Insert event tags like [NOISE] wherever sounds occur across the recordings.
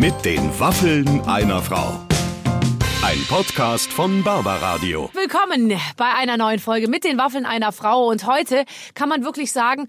Mit den Waffeln einer Frau. Ein Podcast von Barbaradio. Willkommen bei einer neuen Folge mit den Waffeln einer Frau. Und heute kann man wirklich sagen,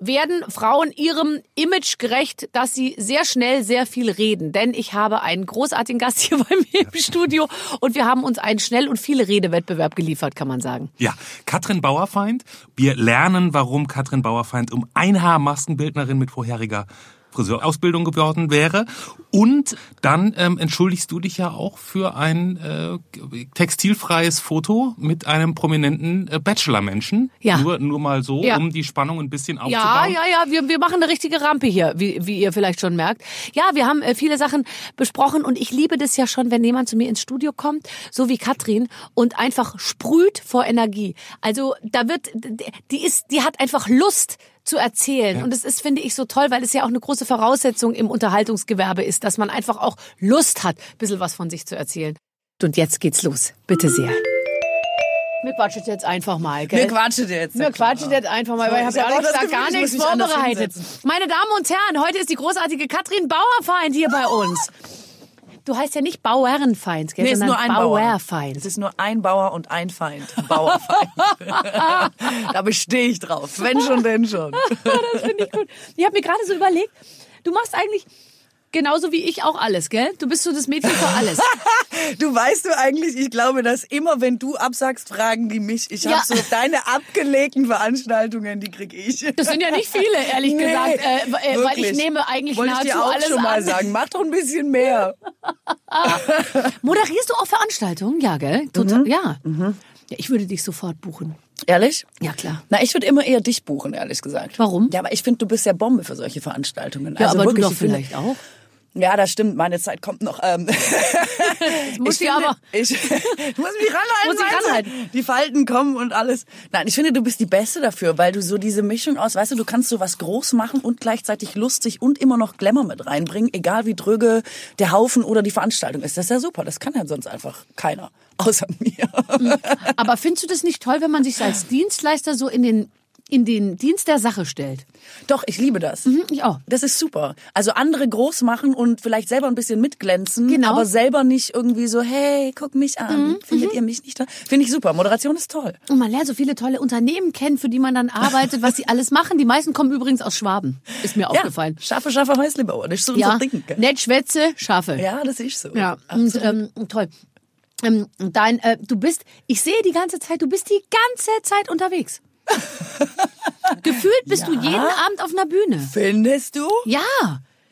werden Frauen ihrem Image gerecht, dass sie sehr schnell sehr viel reden. Denn ich habe einen großartigen Gast hier bei mir im Studio und wir haben uns einen schnell und viele Redewettbewerb geliefert, kann man sagen. Ja, Katrin Bauerfeind. Wir lernen, warum Katrin Bauerfeind um ein Haar Maskenbildnerin mit vorheriger Friseurausbildung geworden wäre. Und dann ähm, entschuldigst du dich ja auch für ein äh, textilfreies Foto mit einem prominenten äh, Bachelor-Menschen. Ja. Nur, nur mal so, Ja. um die Spannung ein bisschen Ja, aufzubauen. ja, ja, wir, wir machen eine richtige Rampe hier, wie, wie ihr vielleicht schon merkt. Ja, wir haben äh, viele Sachen besprochen und ich liebe das ja schon, wenn jemand zu mir ins Studio kommt, so wie Katrin, und einfach sprüht vor Energie. Also da wird, die ist, die hat einfach Lust zu erzählen. Und das ist, finde ich, so toll, weil es ja auch eine große Voraussetzung im Unterhaltungsgewerbe ist, dass man einfach auch Lust hat, ein bisschen was von sich zu erzählen. Und jetzt geht's los. Bitte sehr. Mir quatschet jetzt einfach mal, gell? Mir quatschet jetzt. Mir quatschet jetzt einfach mal, weil ich habe hab auch gesagt Gefühl, gar ich nichts vorbereitet. Meine Damen und Herren, heute ist die großartige Katrin Bauerfeind hier bei uns. Du heißt ja nicht Bauernfeind, gell, Nee, ist sondern nur ein Bauer. Es Bauerfeind. ist nur ein Bauer und ein Feind. Bauerfeind. [LAUGHS] da bestehe ich drauf. Wenn schon, denn schon. [LAUGHS] Das finde ich gut. Ich habe mir gerade so überlegt, du machst eigentlich genauso wie ich auch alles, gell? Du bist so das Mädchen für alles. [LAUGHS] Du weißt du eigentlich, ich glaube, dass immer, wenn du absagst, fragen die mich. Ich Ja. habe so deine abgelegten Veranstaltungen, die krieg ich. Das sind ja nicht viele, ehrlich Nee, gesagt, äh, weil ich nehme eigentlich Wollte ich nahezu dir auch alles schon mal an. sagen. Mach doch ein bisschen mehr. [LAUGHS] Moderierst du auch Veranstaltungen? Ja, gell? Mhm. Total, ja. ja. Ich würde dich sofort buchen. Ehrlich? Ja, klar. Na, ich würde immer eher dich buchen, ehrlich gesagt. Warum? Ja, aber ich finde, du bist ja Bombe für solche Veranstaltungen. Ja, also aber wirklich, du doch ich vielleicht auch. Ja, das stimmt. Meine Zeit kommt noch. Ähm, [LAUGHS] muss ich ich aber- Ich, ich [LAUGHS] muss mich ranhalten. Muss ich ranhalten. Die Falten kommen und alles. Nein, ich finde, du bist die Beste dafür, weil du so diese Mischung aus, weißt du, du kannst so was groß machen und gleichzeitig lustig und immer noch Glamour mit reinbringen, egal wie dröge der Haufen oder die Veranstaltung ist. Das ist ja super. Das kann ja sonst einfach keiner. Außer mir. [LAUGHS] Aber findest du das nicht toll, wenn man sich als Dienstleister so in den, in den Dienst der Sache stellt? Doch, ich liebe das. Ich auch. Das ist super. Also andere groß machen und vielleicht selber ein bisschen mitglänzen, Genau. aber selber nicht irgendwie so, hey, guck mich an, findet ihr mich nicht toll? Finde ich super. Moderation ist toll. Und man lernt so viele tolle Unternehmen kennen, für die man dann arbeitet, was sie alles machen. Die meisten kommen übrigens aus Schwaben. Ist mir aufgefallen. Ja, schaffe, schaffe, Häuslebauer. Das ist so Ja, unser Ding. Gell? nett schwätze, schaffe. Ja, das ist so. Ja, und ähm, toll. Ähm, dein, äh, du bist, ich sehe die ganze Zeit, du bist die ganze Zeit unterwegs. Gefühlt bist du Ja? jeden Abend auf einer Bühne. Findest du? Ja.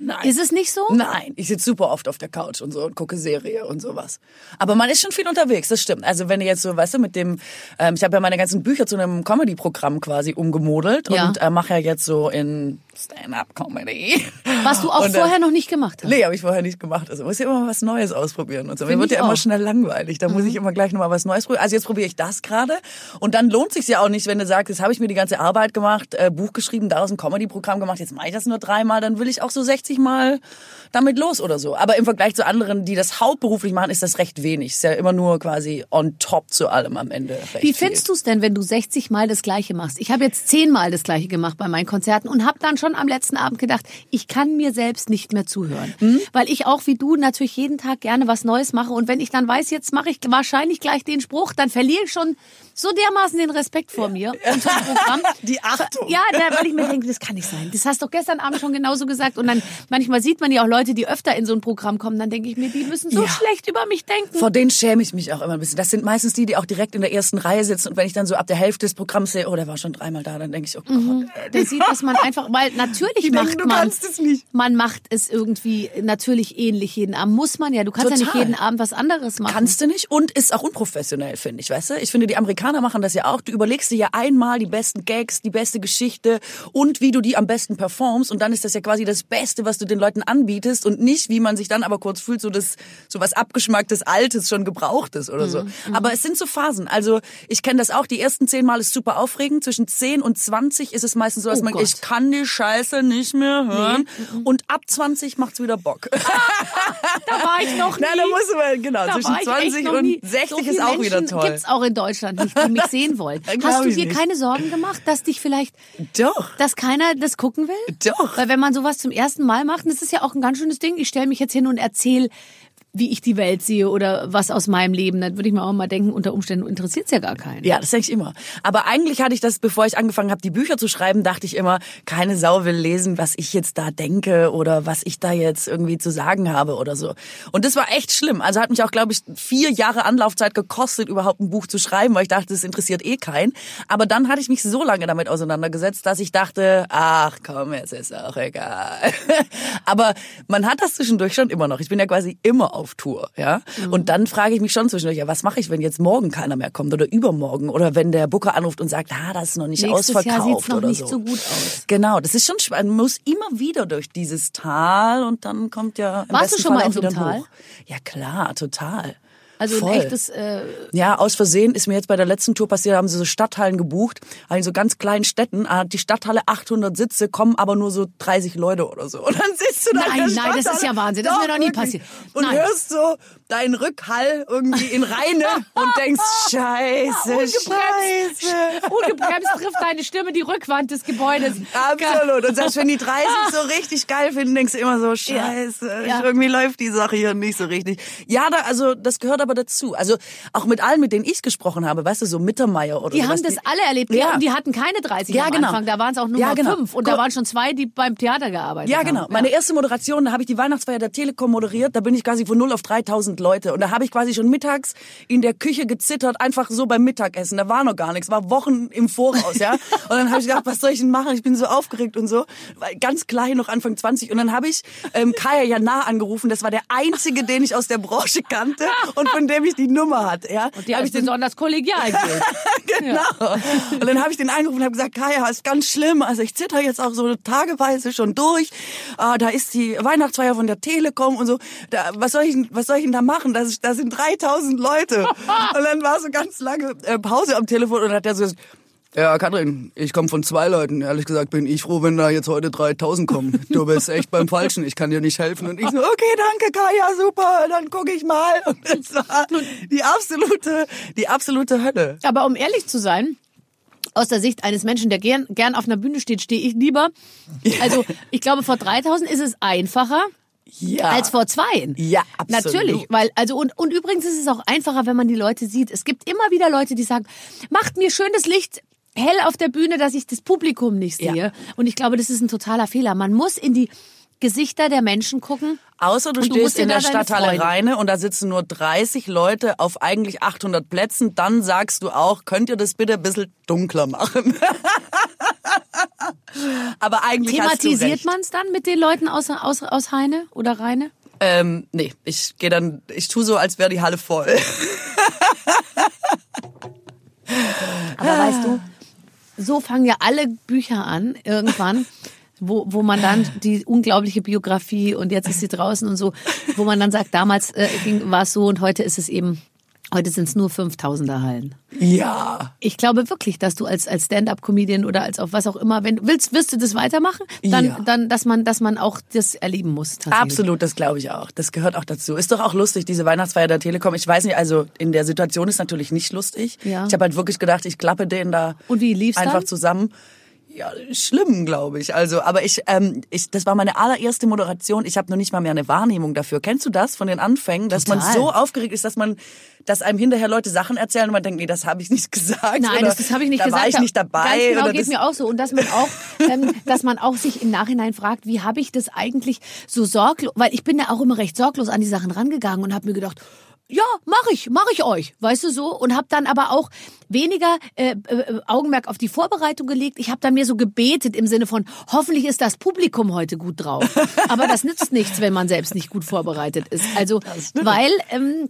Nein. Ist es nicht so? Nein, ich sitze super oft auf der Couch und so und gucke Serie und sowas. Aber man ist schon viel unterwegs, das stimmt. Also wenn ihr jetzt so, weißt du, mit dem, ähm, ich habe ja meine ganzen Bücher zu einem Comedy-Programm quasi umgemodelt Ja. und äh, mache ja jetzt so in Stand-up-Comedy. Was du auch Und, äh, vorher noch nicht gemacht hast. Nee, habe ich vorher nicht gemacht. Also muss ja immer was Neues ausprobieren und so. Mir wird ja immer auch. Mhm. schnell langweilig. Da muss ich immer gleich nochmal was Neues probieren. Also jetzt probiere ich das gerade. Und dann lohnt sich ja auch nicht, wenn du sagst, jetzt habe ich mir die ganze Arbeit gemacht, äh, Buch geschrieben, daraus ein Comedy-Programm gemacht, jetzt mache ich das nur dreimal, dann will ich auch so 60 Mal damit los oder so. Aber im Vergleich zu anderen, die das hauptberuflich machen, ist das recht wenig. Ist ja immer nur quasi on top zu allem am Ende. Wie findest du es denn, wenn du 60 Mal das Gleiche machst? Ich habe jetzt 10 Mal das Gleiche gemacht bei meinen Konzerten und habe dann schon am letzten Abend gedacht, ich kann mir selbst nicht mehr zuhören. Weil ich auch wie du natürlich jeden Tag gerne was Neues mache. Und wenn ich dann weiß, jetzt mache ich wahrscheinlich gleich den Spruch, dann verliere ich schon so dermaßen den Respekt vor mir und zum Programm. [LAUGHS] Die Achtung. Ja, da, weil ich mir denke, das kann nicht sein. Das hast du doch gestern Abend schon genauso gesagt. Und dann manchmal sieht man ja auch Leute, die öfter in so ein Programm kommen. Dann denke ich mir, die müssen so Ja. schlecht über mich denken. Vor denen schäme ich mich auch immer ein bisschen. Das sind meistens die, die auch direkt in der ersten Reihe sitzen. Und wenn ich dann so ab der Hälfte des Programms sehe, oh, der war schon dreimal da, dann denke ich, oh Gott. Der sieht, dass man einfach, weil natürlich [LAUGHS] Die macht denken, du man, es nicht. man macht es irgendwie natürlich ähnlich jeden Abend. Muss man ja. Du kannst ja nicht Total. jeden Abend was anderes machen. Kannst du nicht und ist auch unprofessionell, finde ich, weißt du? Ich finde, die Amerikaner machen das ja auch. Du überlegst dir ja einmal die besten Gags, die beste Geschichte und wie du die am besten performst und dann ist das ja quasi das Beste, was du den Leuten anbietest und nicht, wie man sich dann aber kurz fühlt, so das so was abgeschmacktes, altes, schon gebrauchtes oder so. Aber es sind so Phasen. Also ich kenne das auch. Die ersten zehn Mal ist super aufregend. Zwischen 10 und 20 ist es meistens so, dass Oh man, Gott. ich kann die Scheiße nicht mehr hören. Und ab 20 macht's wieder Bock. [LAUGHS] Da war ich noch nie. Na, da muss man, genau, Da zwischen war ich echt 20 noch und. 60 so ist auch wieder Menschen toll. Gibt's auch in Deutschland nicht, die mich sehen wollen. [LAUGHS] Hast du dir nicht. keine Sorgen gemacht, dass dich vielleicht, Doch. dass keiner das gucken will? Doch. Weil wenn man sowas zum ersten Mal macht, und das ist ja auch ein ganz schönes Ding. Ich stelle mich jetzt hin und erzähle, wie ich die Welt sehe oder was aus meinem Leben. Dann würde ich mir auch mal denken, unter Umständen interessiert's ja gar keinen. Ja, das denke ich immer. Aber eigentlich hatte ich das, bevor ich angefangen habe, die Bücher zu schreiben, dachte ich immer, keine Sau will lesen, was ich jetzt da denke oder was ich da jetzt irgendwie zu sagen habe oder so. Und das war echt schlimm. Also hat mich auch, glaube ich, vier Jahre Anlaufzeit gekostet, überhaupt ein Buch zu schreiben, weil ich dachte, das interessiert eh keinen. Aber dann hatte ich mich so lange damit auseinandergesetzt, dass ich dachte, ach komm, es ist auch egal. [LAUGHS] Aber man hat das zwischendurch schon immer noch. Ich bin ja quasi immer auf Tour, ja. Mhm. Und dann frage ich mich schon zwischendurch, ja, was mache ich, wenn jetzt morgen keiner mehr kommt oder übermorgen oder wenn der Booker anruft und sagt, ah, das ist noch nicht Nächstes Jahr ausverkauft sieht's noch oder nicht so. so gut aus. Genau, das ist schon. Man muss immer wieder durch dieses Tal und dann kommt ja im Warst du besten schon mal Fall in auch so einem Tal? Hoch. Ja klar, total. Also Voll. ein echtes, äh, Ja, aus Versehen ist mir jetzt bei der letzten Tour passiert, haben sie so Stadthallen gebucht, also in so ganz kleinen Städten, hat die Stadthalle 800 Sitze, kommen aber nur so 30 Leute oder so. [LAUGHS] Und dann sitzt du da in Nein, der nein, das ist ja Wahnsinn. Das ist mir noch nie passiert. Und Nein. hörst so deinen Rückhall irgendwie in Reine [LAUGHS] und denkst, scheiße, scheiße. ungebremst trifft deine Stimme die Rückwand des Gebäudes. Absolut. Und selbst wenn die 30 [LAUGHS] so richtig geil finden, denkst du immer so, scheiße, Ja. irgendwie läuft die Sache hier nicht so richtig. Ja, da, also das gehört aber dazu. Also auch mit allen, mit denen ich gesprochen habe, weißt du, so Mittermeier oder Die haben das alle erlebt. Ja. Ja. Und die hatten keine 30 Ja, am genau. Anfang. Da waren es auch nur Ja, genau. fünf. Und da Ko- waren schon zwei, die beim Theater gearbeitet Ja, haben. genau. Meine erste Moderation, da habe ich die Weihnachtsfeier der Telekom moderiert. Da bin ich quasi von 0 auf 3000 Leute. Und da habe ich quasi schon mittags in der Küche gezittert, einfach so beim Mittagessen. Da war noch gar nichts, war Wochen im Voraus, ja. [LAUGHS] Und dann habe ich gedacht, was soll ich denn machen? Ich bin so aufgeregt und so. Ganz klein, noch Anfang 20. Und dann habe ich ähm, Kaya Jana angerufen. Das war der einzige, den ich aus der Branche kannte und von dem ich die Nummer hatte, ja. Und die Hab als ich den besonders kollegial [LAUGHS] gilt. genau. Und dann habe ich den angerufen und habe gesagt, Kaya, ist ganz schlimm. Also ich zitter jetzt auch so tageweise schon durch. Ah, da ist die Weihnachtsfeier von der Telekom und so. Da, was soll ich, denn- was soll ich denn da machen? Ist- da sind 3000 Leute. [LAUGHS] Und dann war so ganz lange äh, Pause am Telefon und dann hat er so gesagt, ja, Katrin, ich komme von zwei Leuten. Ehrlich gesagt bin ich froh, wenn da jetzt heute 3000 kommen. Du bist echt beim Falschen, ich kann dir nicht helfen. Und ich so, okay, danke, Kaya, super, dann gucke ich mal. Und das war die absolute, die absolute Hölle. Aber um ehrlich zu sein, aus der Sicht eines Menschen, der gern, gern auf einer Bühne steht, stehe ich lieber. Also ich glaube, vor 3000 ist es einfacher. Ja. als vor zweien. Ja, absolut. Natürlich, weil also und und übrigens ist es auch einfacher, wenn man die Leute sieht. Es gibt immer wieder Leute, die sagen, macht mir schönes Licht hell auf der Bühne, dass ich das Publikum nicht sehe. Ja. Und ich glaube, das ist ein totaler Fehler. Man muss in die Gesichter der Menschen gucken. Außer du du stehst in der Stadthalle Rheine und da sitzen nur 30 Leute auf eigentlich 800 Plätzen, dann sagst du auch, könnt ihr das bitte ein bisschen dunkler machen? [LAUGHS] Aber eigentlich Thematisiert man es dann mit den Leuten aus, aus, aus Heine oder Rheine? Ähm, nee, ich gehe dann, ich tu so, als wäre die Halle voll. [LAUGHS] Aber weißt du, so fangen ja alle Bücher an irgendwann, wo, wo man dann die unglaubliche Biografie und jetzt ist sie draußen und so, wo man dann sagt, damals äh, ging- war es so und heute ist es eben, heute sind es nur 5000er Hallen. Ja. Ich glaube wirklich, dass du als, als Stand-up-Comedian oder als auf was auch immer, wenn du willst, wirst du das weitermachen, dann, Ja. dann, dass man, dass man auch das erleben muss. Absolut, das glaube ich auch. Das gehört auch dazu. Ist doch auch lustig, diese Weihnachtsfeier der Telekom. Ich weiß nicht, also in der Situation ist natürlich nicht lustig. Ja. Ich habe halt wirklich gedacht, ich klappe den da Und wie lief's einfach dann? zusammen. Ja, schlimm, glaube ich. Also, aber ich, ähm, ich, das war meine allererste Moderation. Ich habe noch nicht mal mehr eine Wahrnehmung dafür. Kennst du das von den Anfängen, dass man Total. so aufgeregt ist, dass man, dass einem hinterher Leute Sachen erzählen und man denkt, nee, das habe ich nicht [LAUGHS] gesagt. Nein, das, das habe ich nicht da gesagt. war ich nicht dabei. Ganz genau oder geht mir auch so. Und dass man auch, ähm, [LAUGHS] dass man auch sich im Nachhinein fragt, wie habe ich das eigentlich so sorglos, weil ich bin ja auch immer recht sorglos an die Sachen rangegangen und habe mir gedacht, ja, mache ich, mache ich euch, weißt du so, und habe dann aber auch weniger äh, äh, Augenmerk auf die Vorbereitung gelegt. Ich habe dann mir so gebetet im Sinne von, hoffentlich ist das Publikum heute gut drauf. [LAUGHS] Aber das nützt nichts, wenn man selbst nicht gut vorbereitet ist. Also, weil ähm,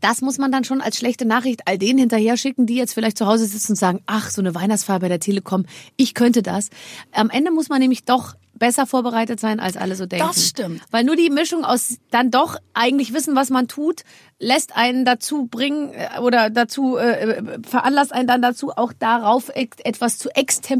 das muss man dann schon als schlechte Nachricht all denen hinterher schicken, die jetzt vielleicht zu Hause sitzen und sagen, ach, so eine Weihnachtsfeier bei der Telekom, ich könnte das. Am Ende muss man nämlich doch besser vorbereitet sein, als alle so denken. Das stimmt. Weil nur die Mischung aus dann doch eigentlich wissen, was man tut, lässt einen dazu bringen äh, oder dazu äh, veranlasst einen dann dazu, auch darauf etwas zu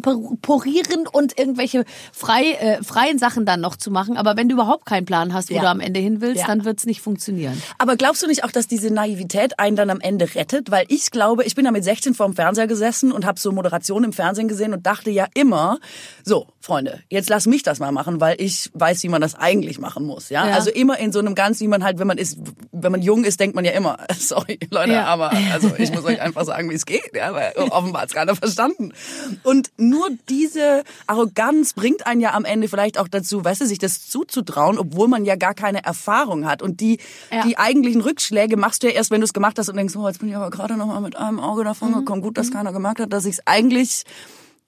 extemporieren und irgendwelche frei, äh, freien Sachen dann noch zu machen. Aber wenn du überhaupt keinen Plan hast, wo Ja. du am Ende hin willst, Ja. dann wird's nicht funktionieren. Aber glaubst du nicht auch, dass diese Naivität einen dann am Ende rettet? Weil ich glaube, ich bin ja mit 16 vorm Fernseher gesessen und habe so Moderation im Fernsehen gesehen und dachte ja immer, so, Freunde, jetzt lass mich das mal machen, weil ich weiß, wie man das eigentlich machen muss. Ja? Ja. Also immer in so einem ganz, wie man halt, wenn man ist, wenn man jung ist, denkt man ja immer, [LAUGHS] sorry, Leute, Ja. aber also ich muss euch einfach sagen, wie es geht, ja, weil offenbar hat's keiner verstanden. Und nur diese Arroganz bringt einen ja am Ende vielleicht auch dazu, weißt du, sich das zuzutrauen, obwohl man ja gar keine Erfahrung hat. Und die, Ja. die eigentlichen Rückschläge machst du ja erst, wenn du es gemacht hast und denkst, oh, jetzt bin ich aber gerade noch mal mit einem Auge davon gekommen. Gut, dass keiner gemerkt hat, dass ich es eigentlich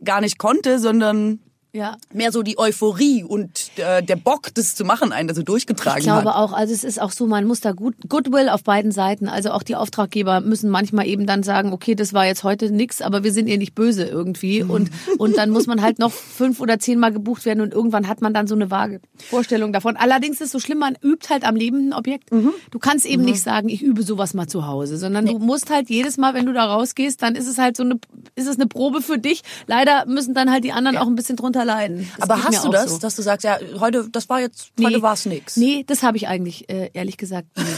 gar nicht konnte, sondern Ja. mehr so die Euphorie und äh, der Bock, das zu machen, einen so durchgetragen Ich glaube hat. auch, also es ist auch so, man muss da gut, Goodwill auf beiden Seiten. Also auch die Auftraggeber müssen manchmal eben dann sagen, okay, das war jetzt heute nix, aber wir sind ihr nicht böse irgendwie. [LAUGHS] Und, und dann muss man halt noch fünf oder zehnmal gebucht werden und irgendwann hat man dann so eine vage Vorstellung davon. Allerdings ist es so schlimm, man übt halt am lebenden Objekt. Du kannst eben nicht sagen, ich übe sowas mal zu Hause, sondern du musst halt jedes Mal, wenn du da rausgehst, dann ist es halt so eine, ist es eine Probe für dich. Leider müssen dann halt die anderen auch ein bisschen drunter leiden. Das aber hast du das, so. dass du sagst, ja, heute, das war jetzt, heute war's nix. Nee, das habe ich eigentlich äh, ehrlich gesagt nicht.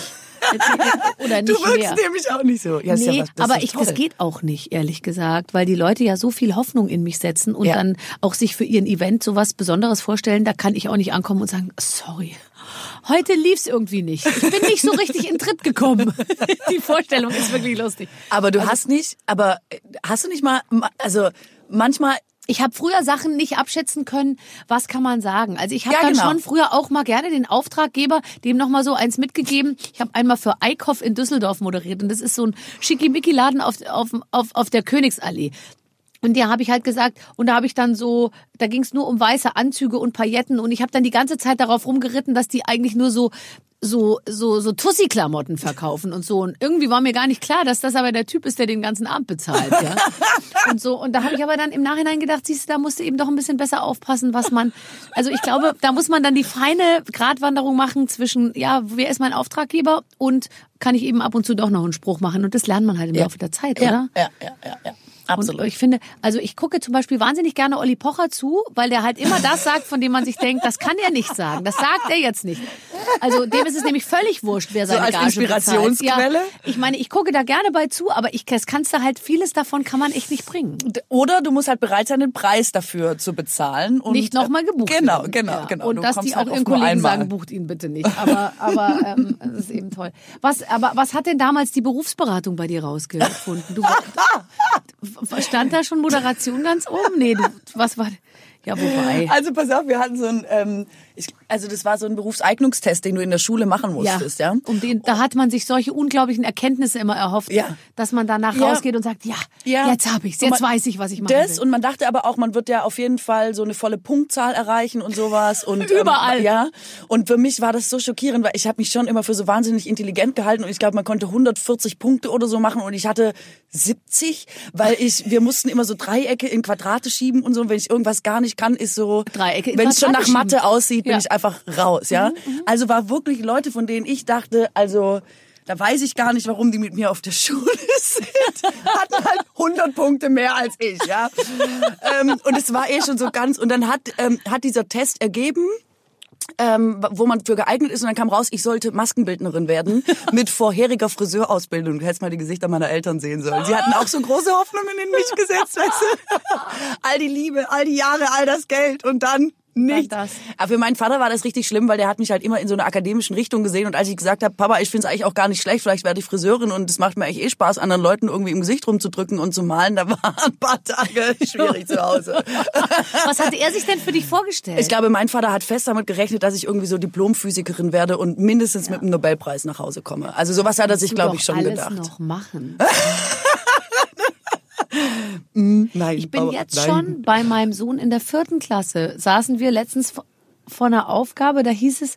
Oder [LAUGHS] nicht Du wirkst mehr. nämlich auch nicht so. Ja, Nee, ja was, aber ich, toll. das geht auch nicht, ehrlich gesagt, weil die Leute ja so viel Hoffnung in mich setzen und Ja. dann auch sich für ihren Event sowas Besonderes vorstellen, da kann ich auch nicht ankommen und sagen, sorry, heute lief's irgendwie nicht. Ich bin nicht so richtig in Tritt gekommen. [LAUGHS] Die Vorstellung ist wirklich lustig. Aber du hast nicht, aber äh, hast du nicht mal, also manchmal Ich habe früher Sachen nicht abschätzen können, was kann man sagen. Also ich habe Ja, dann genau. schon früher auch mal gerne den Auftraggeber, dem noch mal so eins mitgegeben. Ich habe einmal für Eickhoff in Düsseldorf moderiert und das ist so ein Schickimicki-Laden auf, auf, auf, auf der Königsallee. Und da habe ich halt gesagt, und da habe ich dann so, da ging es nur um weiße Anzüge und Pailletten und ich habe dann die ganze Zeit darauf rumgeritten, dass die eigentlich nur so so so so Tussi-Klamotten verkaufen und so und irgendwie war mir gar nicht klar, dass das aber der Typ ist, der den ganzen Abend bezahlt, ja. [LAUGHS] und so und da habe ich aber dann im Nachhinein gedacht, siehst du, da musst du eben doch ein bisschen besser aufpassen, was man also ich glaube, da muss man dann die feine Gratwanderung machen zwischen ja, wer ist mein Auftraggeber und kann ich eben ab und zu doch noch einen Spruch machen und das lernt man halt im Laufe der Zeit, oder? Ja, ja, ja, ja. Absolut. Und ich finde, also ich gucke zum Beispiel wahnsinnig gerne Olli Pocher zu, weil der halt immer das sagt, von dem man sich denkt, das kann er nicht sagen. Das sagt er jetzt nicht. Also dem ist es nämlich völlig wurscht, wer seine als Gage Inspirationsquelle? Ja, ich meine, ich gucke da gerne bei zu, aber ich, das kannst du halt, vieles davon kann man echt nicht bringen. Oder du musst halt bereit sein, den Preis dafür zu bezahlen. Und, nicht nochmal gebucht Genau, werden. genau, Ja. genau. Und Du dass die halt auch ihren Kollegen einmal. sagen, bucht ihn bitte nicht. Aber, aber ähm, [LAUGHS] das ist eben toll. Was, aber was hat denn damals die Berufsberatung bei dir rausgefunden? Du, [LAUGHS] stand da schon Moderation ganz oben? Nee, du, was war... Ja, wobei... Also pass auf, wir hatten so ein, ähm, ich, also das war so ein Berufseignungstest, den du in der Schule machen musstest, ja. Um den, da hat man sich solche unglaublichen Erkenntnisse immer erhofft, Ja. dass man danach Ja. rausgeht und sagt, ja, Ja. jetzt habe ich's, jetzt man- weiß ich, was ich machen Das will. und man dachte aber auch, man wird ja auf jeden Fall so eine volle Punktzahl erreichen und sowas [LAUGHS] und Überall. Ähm, ja. Und für mich war das so schockierend, weil ich habe mich schon immer für so wahnsinnig intelligent gehalten und ich glaube, man konnte 140 Punkte oder so machen und ich hatte 70, weil ich wir mussten immer so Dreiecke in Quadrate schieben und so. Und wenn ich irgendwas gar nicht kann, ist so Dreiecke wenn es schon nach Mathe aussieht, bin Ja. Mhm, ich einfach raus, ja. Also war wirklich Leute, von denen ich dachte, also da weiß ich gar nicht, warum die mit mir auf der [LAUGHS] Schule sind. Hatten halt 100 Punkte mehr als ich, ja. ähm, und es war eh schon so ganz. Und dann hat, ähm, hat dieser Test ergeben, ähm, wo man für geeignet ist und dann kam raus, ich sollte Maskenbildnerin werden mit vorheriger Friseurausbildung. Du hättest mal die Gesichter meiner Eltern sehen sollen. Sie hatten auch so große Hoffnungen in mich gesetzt, weißt du? all die Liebe, all die Jahre, all das Geld und dann nicht. das. Aber für meinen Vater war das richtig schlimm, weil der hat mich halt immer in so einer akademischen Richtung gesehen und als ich gesagt habe, Papa, ich finde es eigentlich auch gar nicht schlecht, vielleicht werde ich Friseurin und es macht mir eigentlich eh Spaß, anderen Leuten irgendwie im Gesicht rumzudrücken und zu malen, da waren ein paar Tage [LAUGHS] schwierig zu Hause. [LAUGHS] Was hatte er sich denn für dich vorgestellt? Ich glaube, mein Vater hat fest damit gerechnet, dass ich irgendwie so Diplomphysikerin werde und mindestens mit einem Nobelpreis nach Hause komme. Also sowas hat er sich, glaube ich, schon alles gedacht. noch machen. [LAUGHS] Nein, Ich bin aber jetzt nein. schon bei meinem Sohn in der vierten Klasse. Saßen wir letztens vor- einer Aufgabe, da hieß es,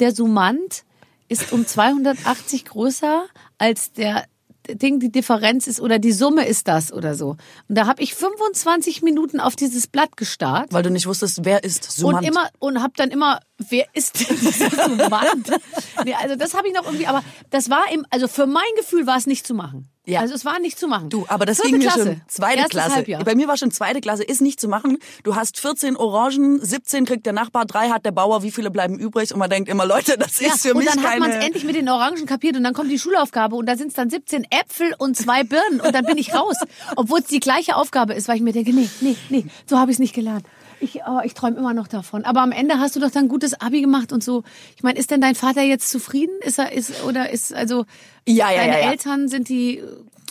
der Summand ist um 280 größer als der Ding, die Differenz ist oder die Summe ist das oder so. Und da habe ich 25 Minuten auf dieses Blatt gestarrt. Weil du nicht wusstest, wer ist Summand. Und immer und hab dann immer, wer ist dieser Summand? [LAUGHS] nee, also das habe ich noch irgendwie, aber das war im, also für mein Gefühl war es nicht zu machen. Ja. Also es war nicht zu machen. Du, aber das Vierte ging mir Klasse. schon zweite Erstes Klasse. Halbjahr. Bei mir war schon zweite Klasse, ist nicht zu machen. Du hast 14 Orangen, 17 kriegt der Nachbar, drei hat der Bauer, wie viele bleiben übrig? Und man denkt immer, Leute, das Ja, ist für und mich dann hat man es keine... endlich mit den Orangen kapiert und dann kommt die Schulaufgabe und da sind es dann 17 Äpfel und zwei Birnen und dann bin ich raus. [LAUGHS] Obwohl es die gleiche Aufgabe ist, weil ich mir denke, nee, nee, nee, so habe ich es nicht gelernt. Ich, oh, ich träume immer noch davon. Aber am Ende hast du doch dann ein gutes Abi gemacht und so. Ich meine, ist denn dein Vater jetzt zufrieden? Ist er, ist, oder ist, also, Ja, ja, deine ja, ja. Eltern sind die,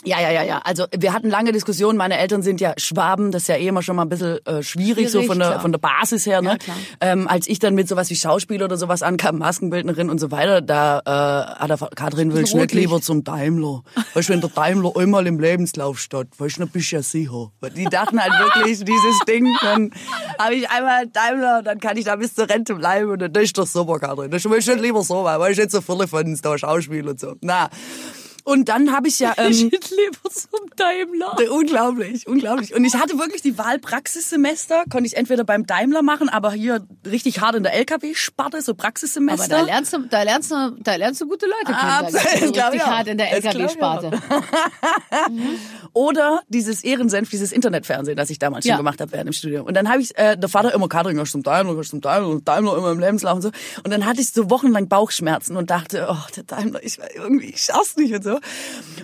Ja, ja, ja, ja. Also wir hatten lange Diskussionen. Meine Eltern sind ja Schwaben. Das ist ja eh immer schon mal ein bisschen äh, schwierig, so Schwierig, von der klar. von der Basis her. Ne? Ja, ähm, als ich dann mit sowas wie Schauspiel oder sowas ankam, Maskenbildnerin und so weiter, da äh, hat er Katrin will Rotlicht. lieber zum Daimler. Weißt du, wenn der Daimler einmal im Lebenslauf steht, weißt du, dann bist du ja sicher. Die dachten halt wirklich, dieses Ding, dann habe ich einmal Daimler, dann kann ich da bis zur Rente bleiben und dann das ist doch super, Katrin. Das willst du nicht lieber so, weil ich nicht so viele von da Schauspiel und so. Na. Und dann habe ich ja... [LAUGHS] Ähm, lieber zum Daimler. Unglaublich, unglaublich. Und ich hatte wirklich die Wahl Praxissemester, konnte ich entweder beim Daimler machen, aber hier richtig hart in der LKW-Sparte, so Praxissemester. Aber da lernst du, da lernst du, da lernst du gute Leute kennen. Glaub richtig ich auch. hart in der ich LKW-Sparte. [LAUGHS] Oder dieses Ehrensenf, dieses Internetfernsehen, das ich damals Ja. schon gemacht habe während dem Studium. Und dann habe ich, äh, der Vater immer, Katrin, gehst zum Daimler, gehst zum Daimler, und Daimler immer im Lebenslauf und so. Und dann hatte ich so wochenlang Bauchschmerzen und dachte, oh, der Daimler, ich irgendwie, ich schaff's nicht und so.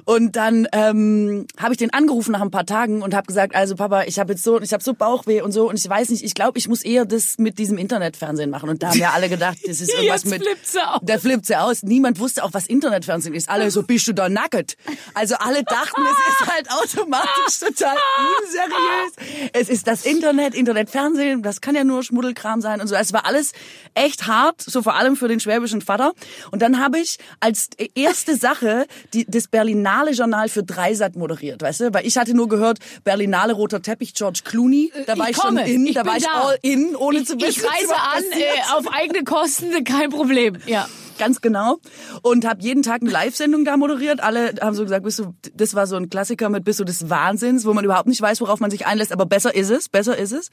Und dann ähm, habe ich den angerufen nach ein paar Tagen und habe gesagt, also Papa, ich habe jetzt so, ich habe so Bauchweh und so und ich weiß nicht, ich glaube, ich muss eher das mit diesem Internetfernsehen machen. Und da haben ja alle gedacht, das ist [LAUGHS] irgendwas mit. flippt sie aus. Da flippt sie aus. Niemand wusste auch, was Internetfernsehen ist. Alle so, bist du da nackt? Also alle dachten, es ist halt automatisch total unseriös. Es ist das Internet, Internetfernsehen, das kann ja nur Schmuddelkram sein und so. Es war alles echt hart, so vor allem für den schwäbischen Vater. Und dann habe ich als erste Sache die, das Berlinale Journal für Dreisat moderiert, weißt du? Weil ich hatte nur gehört, Berlinale roter Teppich, George Clooney. Da war ich, schon komme. in, Ich da war ich da. all in, ohne ich, zu wissen, ich reise an äh, auf eigene Kosten, [LAUGHS] kein Problem. Ja. Ganz genau. Und habe jeden Tag eine Live-Sendung da moderiert. Alle haben so gesagt, bist du, das war so ein Klassiker mit bist du des Wahnsinns, wo man überhaupt nicht weiß, worauf man sich einlässt, aber besser ist es, besser ist es.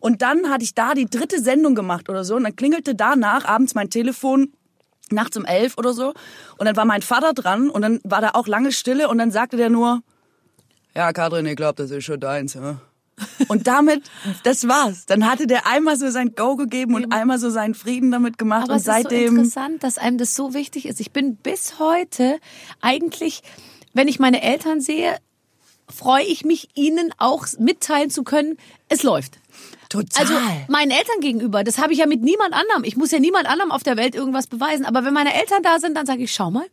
Und dann hatte ich da die dritte Sendung gemacht oder so und dann klingelte danach abends mein Telefon nachts um elf oder so und dann war mein Vater dran und dann war da auch lange Stille und dann sagte der nur, ja Katrin, ich glaube, das ist schon deins. Ja? Und damit, das war's. Dann hatte der einmal so sein Go gegeben und einmal so seinen Frieden damit gemacht Aber und es ist so seitdem interessant, dass einem das so wichtig ist. Ich bin bis heute eigentlich, wenn ich meine Eltern sehe, freue ich mich, ihnen auch mitteilen zu können, es läuft. Total. Also meinen Eltern gegenüber, das habe ich ja mit niemand anderem. Ich muss ja niemand anderem auf der Welt irgendwas beweisen. Aber wenn meine Eltern da sind, dann sage ich, schau mal,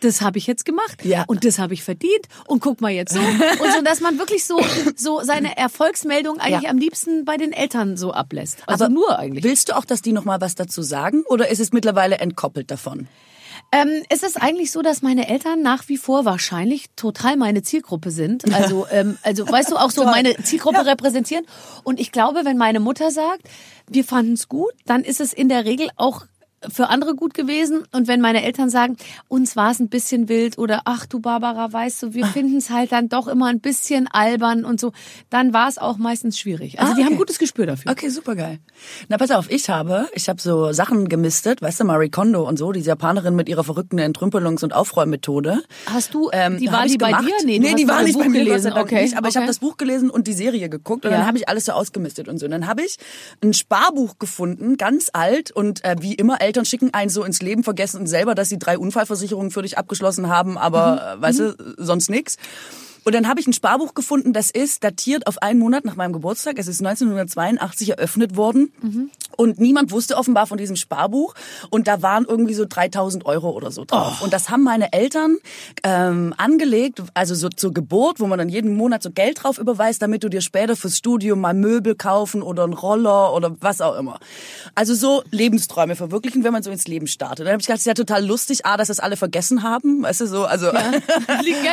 das habe ich jetzt gemacht Ja. und das habe ich verdient und guck mal jetzt so. [LAUGHS] und so, dass man wirklich so, so seine Erfolgsmeldung eigentlich Ja. am liebsten bei den Eltern so ablässt. Also Aber nur eigentlich. Willst du auch, dass die noch mal was dazu sagen oder ist es mittlerweile entkoppelt davon? Ähm, es ist eigentlich so, dass meine Eltern nach wie vor wahrscheinlich total meine Zielgruppe sind. Also, ähm, also weißt du, auch so [LAUGHS] meine Zielgruppe repräsentieren. Und ich glaube, wenn meine Mutter sagt, wir fanden es gut, dann ist es in der Regel auch für andere gut gewesen. Und wenn meine Eltern sagen, uns war es ein bisschen wild oder ach du Barbara, weißt du, wir finden es halt dann doch immer ein bisschen albern und so, dann war es auch meistens schwierig. Also Ah, die okay. haben gutes Gespür dafür. Okay, super geil. Na, pass auf, ich habe, ich habe so Sachen gemistet, weißt du, Marie Kondo und so, diese Japanerin mit ihrer verrückten Entrümpelungs- und Aufräummethode. Hast du, Ähm, die war die bei dir? Nee, hast die war nicht Buch bei mir, gelesen. okay. nicht. Aber ich habe okay. das Buch gelesen und die Serie geguckt und Ja. dann habe ich alles so ausgemistet und so. Und dann habe ich ein Sparbuch gefunden, ganz alt und äh, wie immer, Eltern schicken einen so ins Leben, vergessen selber, dass sie drei Unfallversicherungen für dich abgeschlossen haben, aber äh, weißt du, sonst nix. Und dann habe ich ein Sparbuch gefunden, das ist datiert auf einen Monat nach meinem Geburtstag. Es ist 1982 eröffnet worden. Und niemand wusste offenbar von diesem Sparbuch. Und da waren irgendwie so 3000 Euro oder so drauf. Und das haben meine Eltern ähm, angelegt, also so zur Geburt, wo man dann jeden Monat so Geld drauf überweist, damit du dir später fürs Studium mal Möbel kaufen oder einen Roller oder was auch immer. Also so Lebensträume verwirklichen, wenn man so ins Leben startet. Dann habe ich gedacht, das ist ja total lustig, A, dass das alle vergessen haben. Weißt du, so, also... ja, [LAUGHS]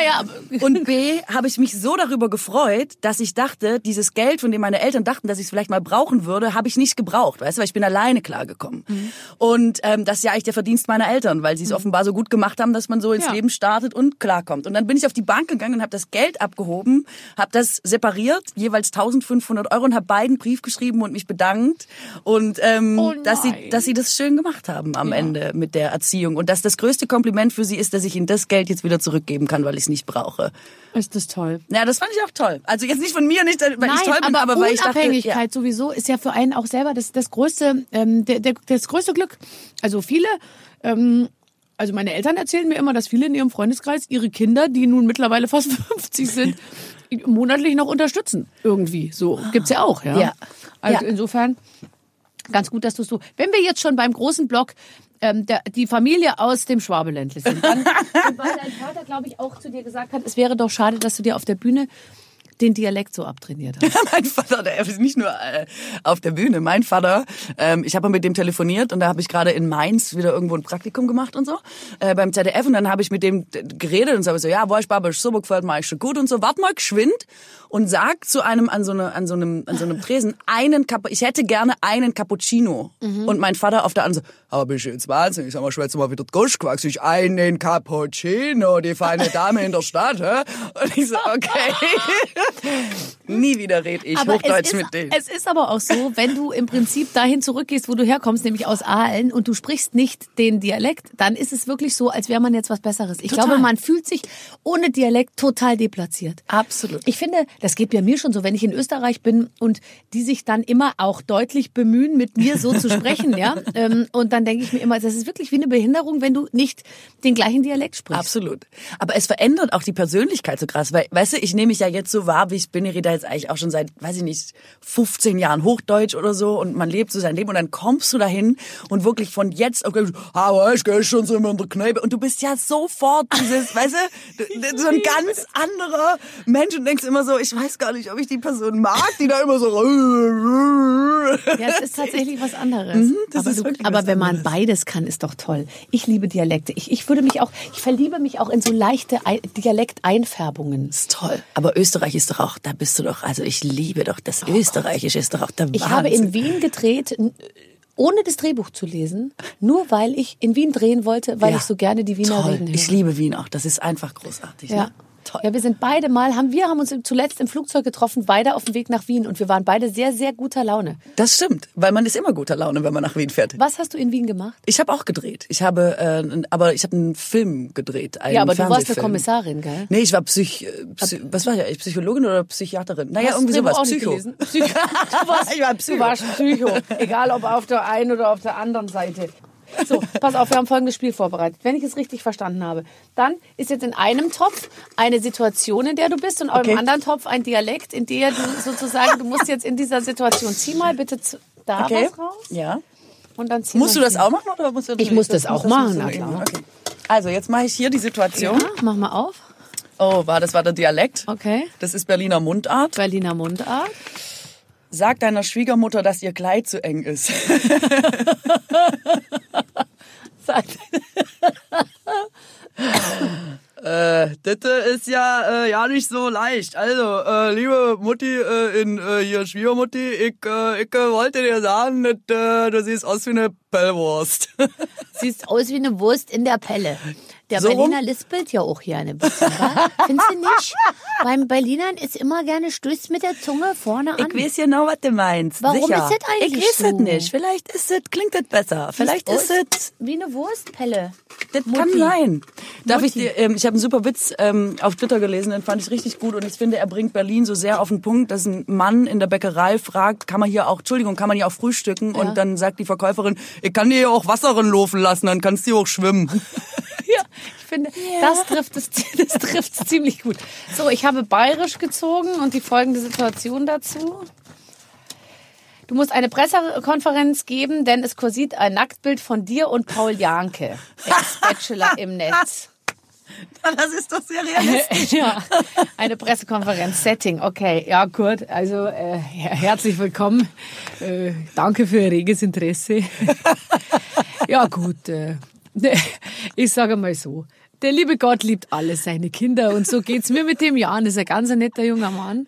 ja, aber- Und B, habe ich mich so darüber gefreut, dass ich dachte, dieses Geld, von dem meine Eltern dachten, dass ich es vielleicht mal brauchen würde, habe ich nicht gebraucht. Weißt du, weil ich bin alleine klargekommen. Und ähm, das ist ja eigentlich der Verdienst meiner Eltern, weil sie es offenbar so gut gemacht haben, dass man so ins Ja. Leben startet und klarkommt. Und dann bin ich auf die Bank gegangen und habe das Geld abgehoben, habe das separiert, jeweils 1500 Euro und habe beiden Brief geschrieben und mich bedankt und ähm, Oh dass sie dass sie das schön gemacht haben am Ende mit der Erziehung und dass das größte Kompliment für sie ist, dass ich ihnen das Geld jetzt wieder zurückgeben kann, weil ich es nicht brauche. Ist das toll. Ja, das fand ich auch toll. Also jetzt nicht von mir, nicht weil Nein, ich toll bin, aber, aber, weil ich dachte, Unabhängigkeit ja. sowieso ist ja für einen auch selber das, das größte, ähm, der, der, das größte Glück. Also viele, ähm, also meine Eltern erzählen mir immer, dass viele in ihrem Freundeskreis ihre Kinder, die nun mittlerweile fast [LAUGHS] 50 sind, monatlich noch unterstützen. Irgendwie. So gibt's ja auch, ja. Ja. Also Ja. insofern ganz gut, dass du es so. Wenn wir jetzt schon beim großen Block ähm, der, die Familie aus dem Schwabeländle sind, dann, [LAUGHS] und weil dein Vater, glaube ich, auch zu dir gesagt hat, es wäre doch schade, dass du dir auf der Bühne den Dialekt so abtrainiert hast. [LAUGHS] mein Vater, der ist nicht nur äh, auf der Bühne. Mein Vater, ähm, ich habe mal mit dem telefoniert und da habe ich gerade in Mainz wieder irgendwo ein Praktikum gemacht und so äh, beim ZDF und dann habe ich mit dem geredet und so, so ja, wo ich Baba, so gefällt mir schon gut und so. Wart mal geschwind und sag zu einem an so, eine, an so einem an so einem Tresen einen Cap ich hätte gerne einen Cappuccino und mein Vater auf der anderen so, aber bist du jetzt wahnsinnig, sag mal, schwätze mal wieder Goschquacks, ich einen Cappuccino, die feine Dame in der Stadt, hä? Und ich so, okay. [LAUGHS] [LAUGHS] [LAUGHS] Nie wieder red ich Aber Hochdeutsch ist, mit denen. es ist aber auch so, wenn du im Prinzip dahin zurückgehst, wo du herkommst, nämlich aus Aalen, und du sprichst nicht den Dialekt, dann ist es wirklich so, als wäre man jetzt was Besseres. Ich Total. glaube, man fühlt sich ohne Dialekt total deplatziert. Absolut. Ich finde, das geht ja mir schon so, wenn ich in Österreich bin und die sich dann immer auch deutlich bemühen, mit mir so zu sprechen, [LAUGHS] ja. Ähm, Und dann denke ich mir immer, das ist wirklich wie eine Behinderung, wenn du nicht den gleichen Dialekt sprichst. Absolut. Aber es verändert auch die Persönlichkeit so krass. Weil, weißt du, ich nehme mich ja jetzt so wahr, ich bin. Ich rede jetzt eigentlich auch schon seit, weiß ich nicht, 15 Jahren Hochdeutsch oder so. Und man lebt so sein Leben. Und dann kommst du dahin und wirklich von jetzt auf gleich, aber ich gehe schon so immer in der Kneipe. Und du bist ja sofort dieses, [LAUGHS] weißt du, so ein ganz anderer Mensch. Und denkst immer so, ich weiß gar nicht, ob ich die Person mag, die da immer so... Ja, es ist tatsächlich was anderes. Mhm, aber du, aber wenn man beides kann, ist doch toll. Ich liebe Dialekte. Ich, ich würde mich auch, ich verliebe mich auch in so leichte Ei- Dialekteinfärbungen. ist toll. Aber Österreich ist doch auch, da bist du doch, also ich liebe doch, das Österreichische ist doch auch der Ich Wahnsinn. habe in Wien gedreht, ohne das Drehbuch zu lesen, nur weil ich in Wien drehen wollte, weil Ja, ich so gerne die Wiener toll. reden höre. Ich liebe Wien auch, das ist einfach großartig. Ja. Ne? Toll. Ja, wir sind beide mal, haben wir haben uns zuletzt im Flugzeug getroffen, beide auf dem Weg nach Wien und wir waren beide sehr, sehr guter Laune. Das stimmt, weil man ist immer guter Laune, wenn man nach Wien fährt. Was hast du in Wien gemacht? Ich habe auch gedreht. Ich habe, äh, aber ich habe einen Film gedreht. Einen ja, aber du warst eine. Kommissarin, gell? Nee, ich war Psych, äh, Psy was war ich? Psychologin oder Psychiaterin? Naja, Hast irgendwie sowas. Psycho. Psycho. [LAUGHS] Du warst, Ich war Psycho. Du warst Psycho. Egal ob auf der einen oder auf der anderen Seite. So, pass auf, wir haben folgendes Spiel vorbereitet. Wenn ich es richtig verstanden habe, dann ist jetzt in einem Topf eine Situation, in der du bist und Okay. im anderen Topf ein Dialekt, in der du sozusagen, du musst jetzt in dieser Situation, zieh mal bitte da Okay. was raus Ja. und dann zieh Musst du das hier. auch machen oder musst du Ich muss das auch machen, du na klar. Okay. Also jetzt mache ich hier die Situation. Ja, mach mal auf. Oh, war das war der Dialekt? Okay. Das ist Berliner Mundart. Berliner Mundart. Sag deiner Schwiegermutter, dass ihr Kleid zu eng ist. [LAUGHS] Sag- Äh, das ist ja äh, ja nicht so leicht. Also, äh, liebe Mutti äh, in äh, hier Schwiegermutti, ich, äh, ich äh, wollte dir sagen, dass, äh, du siehst aus wie eine Pellwurst. Siehst aus wie eine Wurst in der Pelle. Der So rum? Berliner lispelt ja auch gerne ein bisschen? [LAUGHS] Findest du nicht? Beim Berlinern ist immer gerne stößt mit der Zunge vorne an. Ich weiß genau, was du meinst. Warum Sicher. ist das eigentlich Ich weiß es nicht. Vielleicht ist es, klingt das besser. Vielleicht ist es Wie eine Wurstpelle. Das Mutti. kann sein. Darf ich dir, ähm, ich habe einen super Witz ähm, auf Twitter gelesen, den fand ich richtig gut und ich finde, er bringt Berlin so sehr auf den Punkt, dass ein Mann in der Bäckerei fragt, kann man hier auch, Entschuldigung, kann man hier auch frühstücken? Und dann sagt die Verkäuferin, ich kann dir hier auch Wasser laufen lassen, dann kannst du hier auch schwimmen. [LAUGHS] Ja, ich finde, das trifft es, [LAUGHS] das trifft es ziemlich gut. So, ich habe bayerisch gezogen und die folgende Situation dazu. Du musst eine Pressekonferenz geben, denn es kursiert ein Nacktbild von dir und Paul Janke, Ex-Bachelor [LAUGHS] im Netz. das ist doch sehr realistisch. [LAUGHS] Ja, eine Pressekonferenz, Setting, okay, ja gut, also äh, her- herzlich willkommen, äh, danke für Ihr reges Interesse. ja gut, äh, [LAUGHS] ich sage mal so, der liebe Gott liebt alle seine Kinder und so geht's mir mit dem Jan, das ist ein ganz netter junger Mann.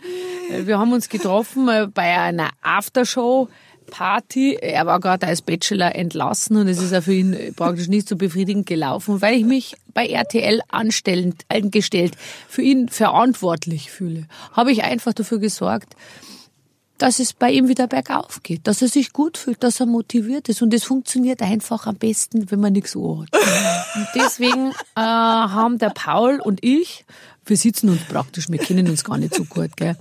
Äh, Wir haben uns getroffen äh, bei einer Aftershow Party. Er war gerade als Bachelor entlassen und es ist ja für ihn praktisch nicht so befriedigend gelaufen, weil ich mich bei RTL anstellend, eingestellt, für ihn verantwortlich fühle. Habe ich einfach dafür gesorgt, dass es bei ihm wieder bergauf geht, dass er sich gut fühlt, dass er motiviert ist. Und es funktioniert einfach am besten, wenn man nichts hat. Und deswegen äh, haben der Paul und ich, wir sitzen uns praktisch, wir kennen uns gar nicht so gut, gell,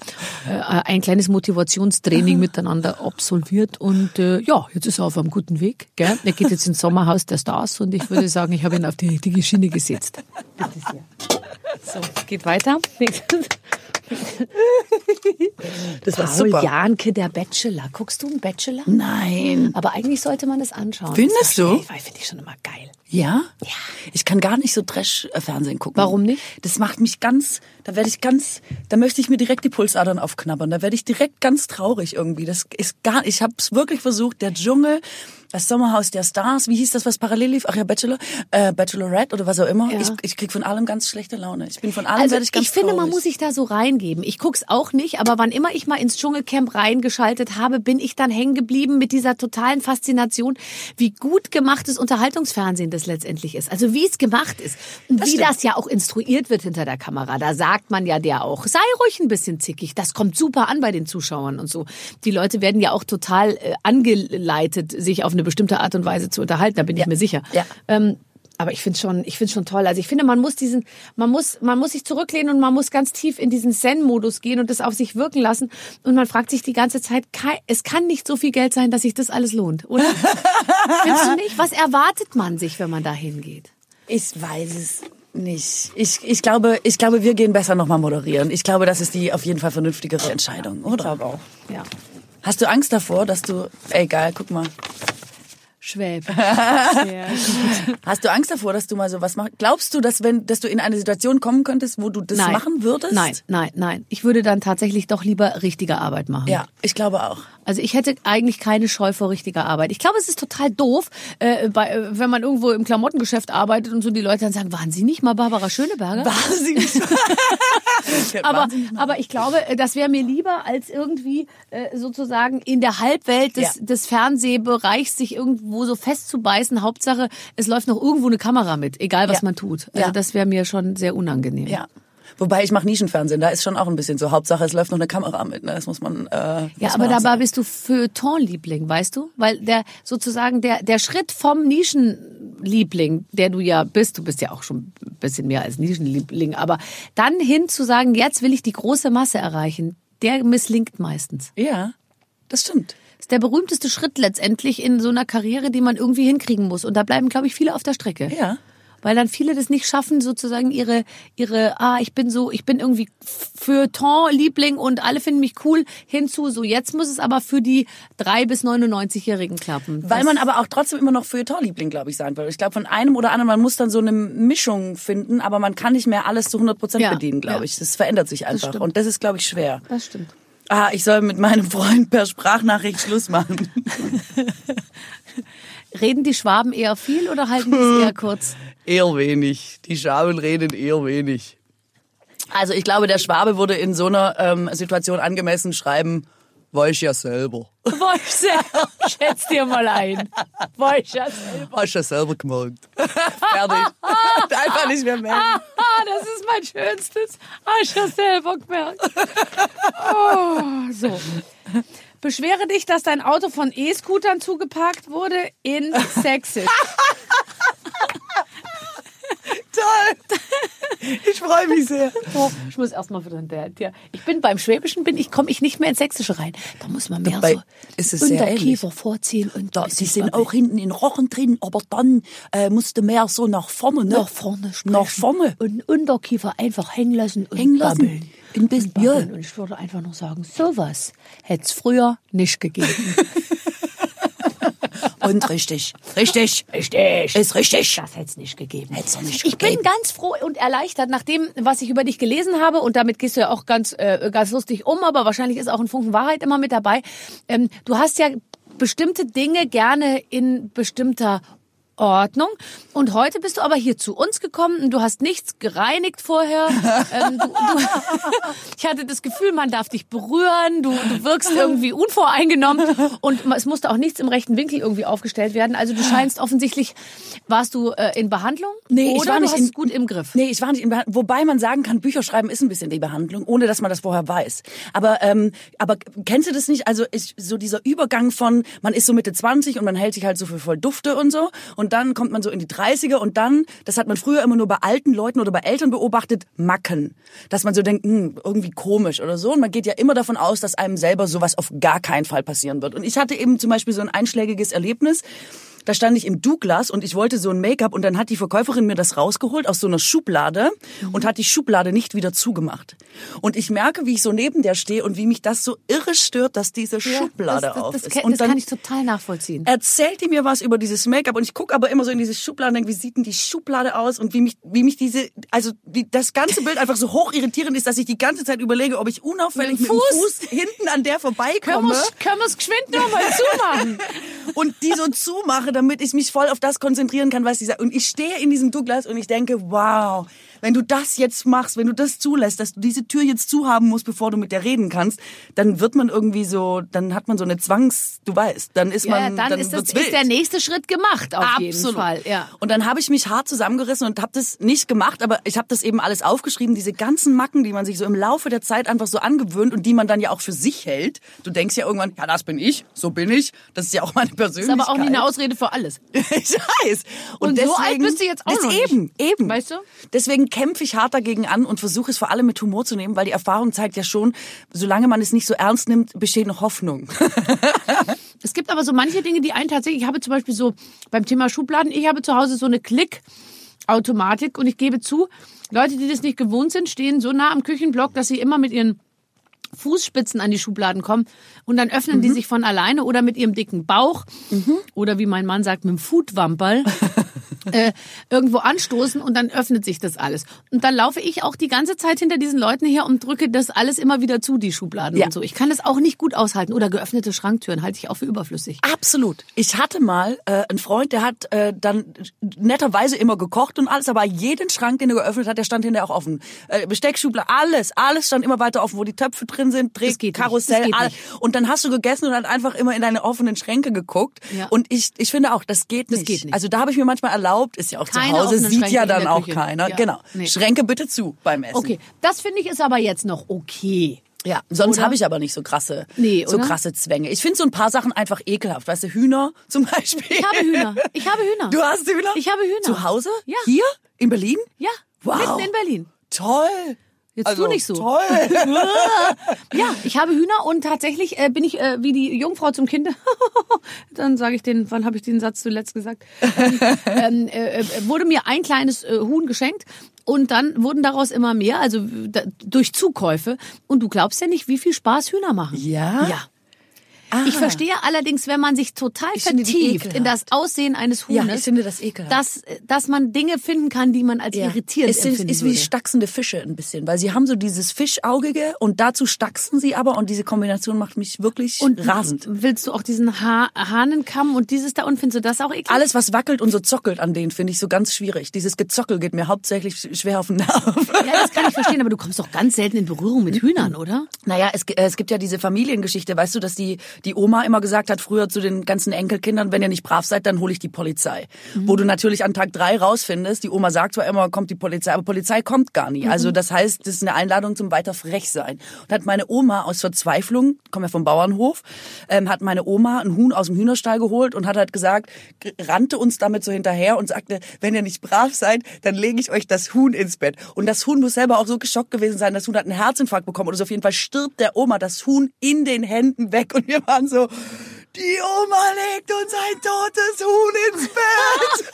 äh, ein kleines Motivationstraining miteinander absolviert. Und äh, ja, jetzt ist er auf einem guten Weg. Gell. Er geht jetzt ins Sommerhaus der Stars und ich würde sagen, ich habe ihn auf die richtige Schiene gesetzt. Bitte sehr. So, geht weiter. Das war Paul super. Janke, der Bachelor. Guckst du einen Bachelor? Nein. Aber eigentlich sollte man das anschauen. Findest das du? Weil finde ich schon immer geil. Ja? Ja. Ich kann gar nicht so Trash-Fernsehen gucken. Warum nicht? Das macht mich ganz, da werde ich ganz, da möchte ich mir direkt die Pulsadern aufknabbern. Da werde ich direkt ganz traurig irgendwie. Das ist gar, ich habe es wirklich versucht. Der Dschungel, das Sommerhaus der Stars, wie hieß das, was parallel lief? Ach ja, Bachelor, äh, Bachelorette oder was auch immer. Ja. Ich, ich krieg von allem ganz schlechte Laune. Ich bin von allem Also werde ich, ich ganz finde, man traurig. muss sich da so reingeben. Ich guck's auch nicht, aber wann immer ich mal ins Dschungelcamp reingeschaltet habe, bin ich dann hängen geblieben mit dieser totalen Faszination, wie gut gemachtes Unterhaltungsfernsehen das letztendlich ist. Also wie es gemacht ist und Das wie stimmt. das ja auch instruiert wird hinter der Kamera. Da sagt man ja der auch, sei ruhig ein bisschen zickig. Das kommt super an bei den Zuschauern und so. Die Leute werden ja auch total äh, angeleitet, sich auf eine bestimmte Art und Weise zu unterhalten. Da bin ich mir sicher. Ja. Ähm, aber ich finde schon, ich finde schon toll. Also ich finde, man muss diesen, man muss, man muss sich zurücklehnen und man muss ganz tief in diesen Zen-Modus gehen und das auf sich wirken lassen. Und man fragt sich die ganze Zeit, es kann nicht so viel Geld sein, dass sich das alles lohnt, oder? [LAUGHS] Findest du nicht? Was erwartet man sich, wenn man da hingeht? Ich weiß es nicht. Ich, ich glaube, ich glaube, wir gehen besser nochmal moderieren. Ich glaube, das ist die auf jeden Fall vernünftigere Entscheidung, oder? glaube auch. Ja. Hast du Angst davor, dass du, ey geil, guck mal. Schwäb. [LAUGHS] Sehr gut. Hast du Angst davor, dass du mal sowas machst? Glaubst du, dass wenn, dass du in eine Situation kommen könntest, wo du das Nein. machen würdest? Nein, nein, nein. Ich würde dann tatsächlich doch lieber richtige Arbeit machen. Ja, ich glaube auch. Also ich hätte eigentlich keine Scheu vor richtiger Arbeit. Ich glaube, es ist total doof, äh, bei, äh, wenn man irgendwo im Klamottengeschäft arbeitet und so die Leute dann sagen, waren Sie nicht mal Barbara Schöneberger? Wahnsinnig. [LAUGHS] aber, Wahnsinnig. aber ich glaube, äh, das wäre mir lieber, als irgendwie äh, sozusagen in der Halbwelt des, Ja. des Fernsehbereichs sich irgendwo so festzubeißen. Hauptsache, es läuft noch irgendwo eine Kamera mit, egal was Ja. man tut. Also Ja. das wäre mir schon sehr unangenehm. Ja. Wobei ich mache Nischenfernsehen, da ist schon auch ein bisschen so. Hauptsache, es läuft noch eine Kamera mit. Ne? Das muss man. Äh, Ja, muss aber dabei sagen. bist du Feuilleton-Liebling, weißt du? Weil der sozusagen der, der Schritt vom Nischenliebling, der du ja bist, du bist ja auch schon ein bisschen mehr als Nischenliebling, aber dann hin zu sagen, jetzt will ich die große Masse erreichen, der misslingt meistens. Ja, das stimmt. Das ist der berühmteste Schritt letztendlich in so einer Karriere, die man irgendwie hinkriegen muss. Und da bleiben, glaube ich, viele auf der Strecke. Ja. Weil dann viele das nicht schaffen, sozusagen ihre, ihre, ah, ich bin so, ich bin irgendwie Feuilleton-Liebling und alle finden mich cool, hinzu, so jetzt muss es aber für die drei bis 99-Jährigen klappen. Weil Das- man aber auch trotzdem immer noch Feuilleton-Liebling, glaube ich, sein will. Ich glaube, von einem oder anderen, man muss dann so eine Mischung finden, aber man kann nicht mehr alles zu 100 Prozent Ja, bedienen, glaube ja. ich. Das verändert sich einfach. stimmt. Und das ist, glaube ich, schwer. Das stimmt. Ah, ich soll mit meinem Freund per Sprachnachricht Schluss machen. [LAUGHS] Reden die Schwaben eher viel oder halten die es eher kurz? [LAUGHS] Eher wenig. Die Schwaben reden eher wenig. Also ich glaube, der Schwabe würde in so einer ähm, Situation angemessen schreiben, weiß ja selber. [LAUGHS] Weiß ja, schätz dir mal ein. Weiß ja selber. Hast ja selber gemerkt. [LAUGHS] Fertig. Einfach nicht mehr merken. Das ist mein Schönstes. Hast ja selber gemerkt. Oh, so. Beschwere dich, dass dein Auto von E-Scootern zugeparkt wurde in Sächsisch. [LAUGHS] Toll. Ich freue mich sehr. Oh, ich muss erstmal wieder der, der. Ich bin beim Schwäbischen bin ich komme ich nicht mehr ins Sächsische rein. Da muss man mehr Dabei so ist es Unterkiefer vorziehen und Da, bisschen sind auch hinten in Rochen drin, aber dann äh, musste mehr so nach vorne, ne? nach vorne sprechen. Nach vorne. Und Unterkiefer einfach hängen lassen und Hängen lassen. babbeln. Ein bisschen, Und, babbeln. ja. und ich würde einfach noch sagen, sowas hätte es früher nicht gegeben. [LAUGHS] Und richtig. Richtig. Richtig. Ist richtig. Das hätte es nicht gegeben. Hätt's doch nicht ich bin gegeben. ganz froh und erleichtert, nach dem, was ich über dich gelesen habe, und damit gehst du ja auch ganz, äh, ganz lustig um, aber wahrscheinlich ist auch ein Funken Wahrheit immer mit dabei. Ähm, du hast ja bestimmte Dinge gerne in bestimmter Ordnung. Und heute bist du aber hier zu uns gekommen und du hast nichts gereinigt vorher. ähm, du, du, [LAUGHS] ich hatte das Gefühl, man darf dich berühren. Du, du wirkst irgendwie unvoreingenommen und es musste auch nichts im rechten Winkel irgendwie aufgestellt werden. Also du scheinst offensichtlich, warst du äh, in Behandlung? Nee, ich war nicht in, gut im Griff. Nee, ich war nicht in Behandlung. Wobei man sagen kann, Bücher schreiben ist ein bisschen die Behandlung, ohne dass man das vorher weiß. Aber, ähm, aber kennst du das nicht? Also ich, so dieser Übergang von, man ist so Mitte 20 und man hält sich halt so für voll Dufte und so. Und dann kommt man so in die 30er und dann, das hat man früher immer nur bei alten Leuten oder bei Eltern beobachtet, Macken. Dass man so denkt, hm, irgendwie komisch oder so. Und man geht ja immer davon aus, dass einem selber sowas auf gar keinen Fall passieren wird. Und ich hatte eben zum Beispiel so ein einschlägiges Erlebnis. Da stand ich im Douglas und ich wollte so ein Make-up und dann hat die Verkäuferin mir das rausgeholt aus so einer Schublade und hat die Schublade nicht wieder zugemacht. Und ich merke, wie ich so neben der stehe und wie mich das so irre stört, dass diese Schublade das, das, auf das, ist. kann- und das kann ich total nachvollziehen. erzählt die mir was über dieses Make-up und ich gucke aber immer so in diese Schublade und denke, wie sieht denn die Schublade aus und wie mich, wie mich diese, also wie das ganze Bild einfach so hoch irritierend ist, dass ich die ganze Zeit überlege, ob ich unauffällig mit Mit dem dem Fuß hinten an der vorbeikomme können wir es geschwind nochmal zumachen? [LAUGHS] und die so zumache, damit ich mich voll auf das konzentrieren kann, was sie sagt. Und ich stehe in diesem Douglas und ich denke, wow, wenn du das jetzt machst, wenn du das zulässt, dass du diese Tür jetzt zuhaben musst, bevor du mit der reden kannst, dann wird man irgendwie so, dann hat man so eine Zwangs, du weißt, dann ist Ja, man, dann, dann ist, das, wild. ist der nächste Schritt gemacht, auf jeden Absolut. Fall. Ja. Und dann habe ich mich hart zusammengerissen und habe das nicht gemacht, aber ich habe das eben alles aufgeschrieben, diese ganzen Macken, die man sich so im Laufe der Zeit einfach so angewöhnt und die man dann ja auch für sich hält. Du denkst ja irgendwann, ja, das bin ich, so bin ich, das ist ja auch meine Ist Persönlichkeit. aber auch nicht eine Ausrede für alles. [LAUGHS] ich weiß. Und so alt bist du jetzt auch das noch nicht. Eben, eben. Weißt du? Deswegen kämpfe ich hart dagegen an und versuche es vor allem mit Humor zu nehmen, weil die Erfahrung zeigt ja schon, solange man es nicht so ernst nimmt, besteht noch Hoffnung. [LAUGHS] Es gibt aber so manche Dinge, die einen tatsächlich, ich habe zum Beispiel so beim Thema Schubladen, ich habe zu Hause so eine Klick-Automatik und ich gebe zu, Leute, die das nicht gewohnt sind, stehen so nah am Küchenblock, dass sie immer mit ihren Fußspitzen an die Schubladen kommen und dann öffnen Mhm. die sich von alleine oder mit ihrem dicken Bauch oder wie mein Mann sagt, mit dem Foodwamperl [LAUGHS] äh, irgendwo anstoßen und dann öffnet sich das alles. Und dann laufe ich auch die ganze Zeit hinter diesen Leuten her und drücke das alles immer wieder zu, die Schubladen Ja. und so. Ich kann das auch nicht gut aushalten. Oder geöffnete Schranktüren halte ich auch für überflüssig. Absolut. Ich hatte mal äh, einen Freund, der hat äh, dann netterweise immer gekocht und alles, aber jeden Schrank, den er geöffnet hat, der stand hinterher auch offen. Äh, Besteckschublade, alles, alles stand immer weiter offen, wo die Töpfe drin sind, Dreh. Karussell, alles. Und dann hast du gegessen und dann einfach immer in deine offenen Schränke geguckt. Ja. Und ich, ich finde auch, das geht Das nicht. geht nicht. Also da habe ich mir manchmal erlaubt, ist ja auch Keine zu Hause, sieht Schränke ja dann auch keiner. Ja. Genau. Nee. Schränke bitte zu beim Essen. Okay, das finde ich ist aber jetzt noch okay. Ja, sonst habe ich aber nicht so krasse, Nee, so krasse Zwänge. Ich finde so ein paar Sachen einfach ekelhaft. Weißt du, Hühner [LAUGHS] zum Beispiel. Ich habe Hühner. Ich habe Hühner. Du hast Hühner? Ich habe Hühner. Zu Hause? Ja. Hier? In Berlin? Ja, Wow. mitten in Berlin. Toll. Jetzt also, tu nicht so. Toll. [LAUGHS] Ja, ich habe Hühner und tatsächlich äh, bin ich äh, wie die Jungfrau zum Kind. [LAUGHS] Dann sage ich den, wann habe ich den Satz zuletzt gesagt? Ähm, ähm, äh, äh, wurde mir ein kleines äh, Huhn geschenkt und dann wurden daraus immer mehr, also da, durch Zukäufe. Und du glaubst ja nicht, wie viel Spaß Hühner machen. Ja? Ja. Ich verstehe allerdings, wenn man sich total Ich vertieft ekelhaft. in das Aussehen eines Ja, Huhnes, ich finde das ekelhaft. dass, dass man Dinge finden kann, die man als irritierend es ist, empfinden ist wie würde. stachsende Fische ein bisschen, weil sie haben so dieses Fischaugige und dazu stachsen sie aber und diese Kombination macht mich wirklich Und rasend. willst du auch diesen ha Hahnenkamm und dieses da und findest du das auch eklig? Alles, was wackelt und so zockelt an denen, finde ich so ganz schwierig. Dieses Gezockel geht mir hauptsächlich schwer auf den Nerv. Ja, das kann ich verstehen, aber du kommst doch ganz selten in Berührung mit [CLEARS THROAT] Hühnern, oder? Naja, es, äh, es gibt ja diese Familiengeschichte, weißt du, dass die, die Oma immer gesagt hat, früher zu den ganzen Enkelkindern, wenn ihr nicht brav seid, dann hole ich die Polizei. Wo du natürlich an Tag drei rausfindest, die Oma sagt zwar immer, kommt die Polizei, aber Polizei kommt gar nie. Also das heißt, das ist eine Einladung zum weiter frech sein. Und hat meine Oma aus Verzweiflung, komme ja vom Bauernhof, ähm, hat meine Oma ein Huhn aus dem Hühnerstall geholt und hat halt gesagt, rannte uns damit so hinterher und sagte, wenn ihr nicht brav seid, dann lege ich euch das Huhn ins Bett. Und das Huhn muss selber auch so geschockt gewesen sein, das Huhn hat einen Herzinfarkt bekommen oder so. Auf jeden Fall stirbt der Oma das Huhn in den Händen weg und wir waren so, die Oma legt uns ein totes Huhn ins Bett.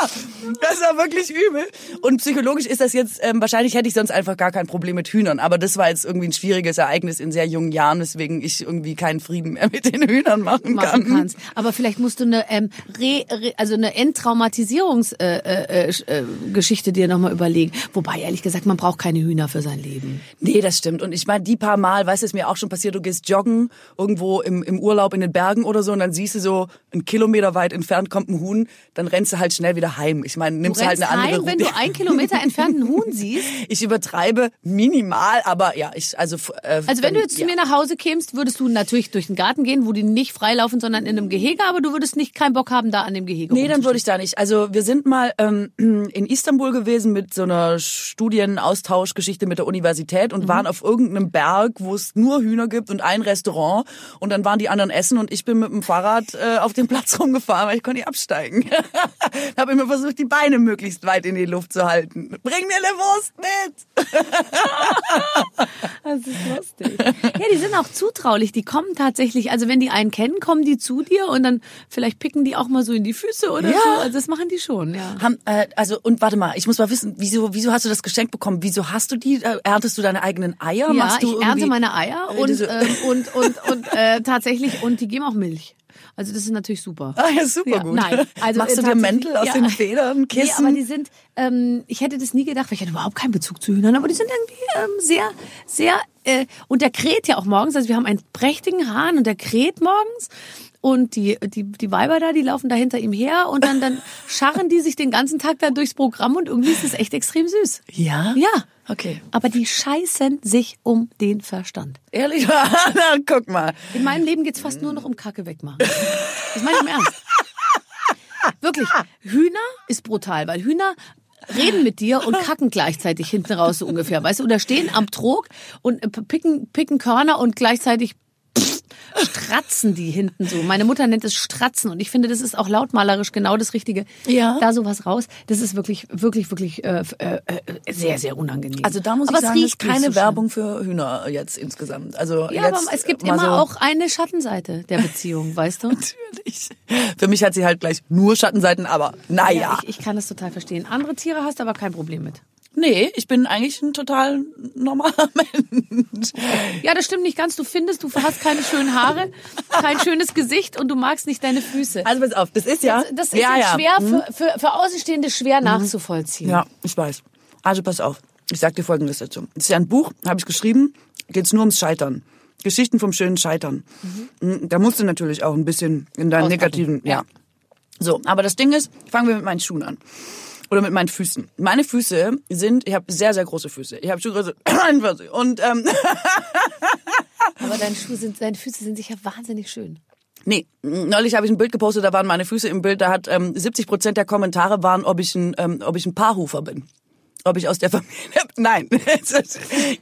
[LAUGHS] Das war wirklich übel. Und psychologisch ist das jetzt, ähm, wahrscheinlich hätte ich sonst einfach gar kein Problem mit Hühnern. Aber das war jetzt irgendwie ein schwieriges Ereignis in sehr jungen Jahren, weswegen ich irgendwie keinen Frieden mehr mit den Hühnern machen, machen kann. kannst. Aber vielleicht musst du eine ähm, Re, Re, also eine Enttraumatisierungsgeschichte äh, äh, äh, Geschichte dir nochmal überlegen. Wobei, ehrlich gesagt, man braucht keine Hühner für sein Leben. Nee, das stimmt. Und ich meine, die paar Mal, weißt du, ist mir auch schon passiert, du gehst joggen irgendwo im, im Urlaub in den Bergen oder so und dann siehst du so, einen Kilometer weit entfernt kommt ein Huhn, dann rennst du halt schnell wieder heim. Ich meine, Du nimmst halt rennst eine andere heim, wenn du ein Kilometer entfernt einen Huhn siehst. [LAUGHS] Ich übertreibe minimal, aber ja, ich, also, äh, Also wenn du jetzt ja. zu mir nach Hause kämst, würdest du natürlich durch den Garten gehen, wo die nicht freilaufen, sondern in einem Gehege, aber du würdest nicht keinen Bock haben, da an dem Gehege Nee, dann würde ich da nicht. Also wir sind mal ähm, [CLEARS THROAT] in Istanbul gewesen mit so einer Studienaustauschgeschichte mit der Universität und waren auf irgendeinem Berg, wo es nur Hühner gibt und ein Restaurant. Und dann waren die anderen essen und ich bin mit dem Fahrrad äh, auf dem Platz [LAUGHS] rumgefahren, weil ich konnte nicht absteigen. [LAUGHS] Habe immer versucht, die Beine möglichst weit in die Luft zu halten. Bring mir eine Wurst mit! [LAUGHS] Das ist lustig. Ja, die sind auch zutraulich. Die kommen tatsächlich, also wenn die einen kennen, kommen die zu dir und dann vielleicht picken die auch mal so in die Füße oder Ja. so. Also das machen die schon, ja. Haben, äh, also und warte mal, ich muss mal wissen, wieso, wieso hast du das Geschenk bekommen? Wieso hast du die? Äh, erntest du deine eigenen Eier? Ja, Machst du ich ernte meine Eier Äh, und, ähm, und, und, und äh, tatsächlich, und die geben auch Milch. Also das ist natürlich super. Ah ja, super Ja, gut. nein, also, Machst du äh, dir tatsächlich- Mäntel aus ja. den Federn, Nee, Kissen? aber die sind, ähm, ich hätte das nie gedacht, weil ich hatte überhaupt keinen Bezug zu Hühnern, aber die sind irgendwie ähm, sehr, sehr, äh, und der kräht ja auch morgens, also wir haben einen prächtigen Hahn und der kräht morgens und die, die, die Weiber da, die laufen da hinter ihm her und dann, dann [LAUGHS] scharren die sich den ganzen Tag da durchs Programm und irgendwie ist es echt extrem süß. ja? Ja. Okay. Aber die scheißen sich um den Verstand. Ehrlich? [LAUGHS] Na, guck mal. In meinem Leben geht's fast nur noch um Kacke wegmachen. Das meine ich im Ernst. [LAUGHS] Wirklich. Hühner ist brutal, weil Hühner reden mit dir und kacken gleichzeitig hinten raus so ungefähr, weißt du, oder stehen am Trog und picken, picken Körner und gleichzeitig stratzen die hinten so. Meine Mutter nennt es Stratzen und ich finde, das ist auch lautmalerisch genau das Richtige. Ja. Da sowas raus, das ist wirklich, wirklich, wirklich äh, äh, äh, sehr, sehr unangenehm. Also da muss Aber ich es sagen, ist riecht nicht keine so. Werbung für Hühner jetzt insgesamt. Also Ja, jetzt aber es gibt immer so, auch eine Schattenseite der Beziehung, [LAUGHS] weißt du? Natürlich. Für mich hat sie halt gleich nur Schattenseiten, aber naja. Ja, ich, ich kann das total verstehen. Andere Tiere hast du aber kein Problem mit. Nee, ich bin eigentlich ein total normaler [LAUGHS] Mensch. Ja, das stimmt nicht ganz. Du findest, du hast keine schönen Haare, kein schönes Gesicht und du magst nicht deine Füße. Also pass auf, das ist ja... Das ist ja, ja. schwer für, für, für Außenstehende schwer nachzuvollziehen. Ja, ich weiß. Also pass auf. Ich sag dir Folgendes dazu. Das ist ja ein Buch, habe ich geschrieben, geht's nur ums Scheitern. Geschichten vom schönen Scheitern. Mhm. Da musst du natürlich auch ein bisschen in deinen Auspacken. negativen... Ja. So, aber das Ding ist, fangen wir mit meinen Schuhen an. Oder mit meinen Füßen. Meine Füße sind, ich habe sehr, sehr große Füße. Ich habe Schuhgröße 41. Und ähm, [LAUGHS] Aber deine, Schuhe sind, deine Füße sind sicher wahnsinnig schön. Nee, neulich habe ich ein Bild gepostet, da waren meine Füße im Bild, da hat ähm, 70 Prozent der Kommentare waren, ob ich ein, ähm, ob ich ein Paarhufer bin. Ob ich aus der Familie, [LAUGHS] nein.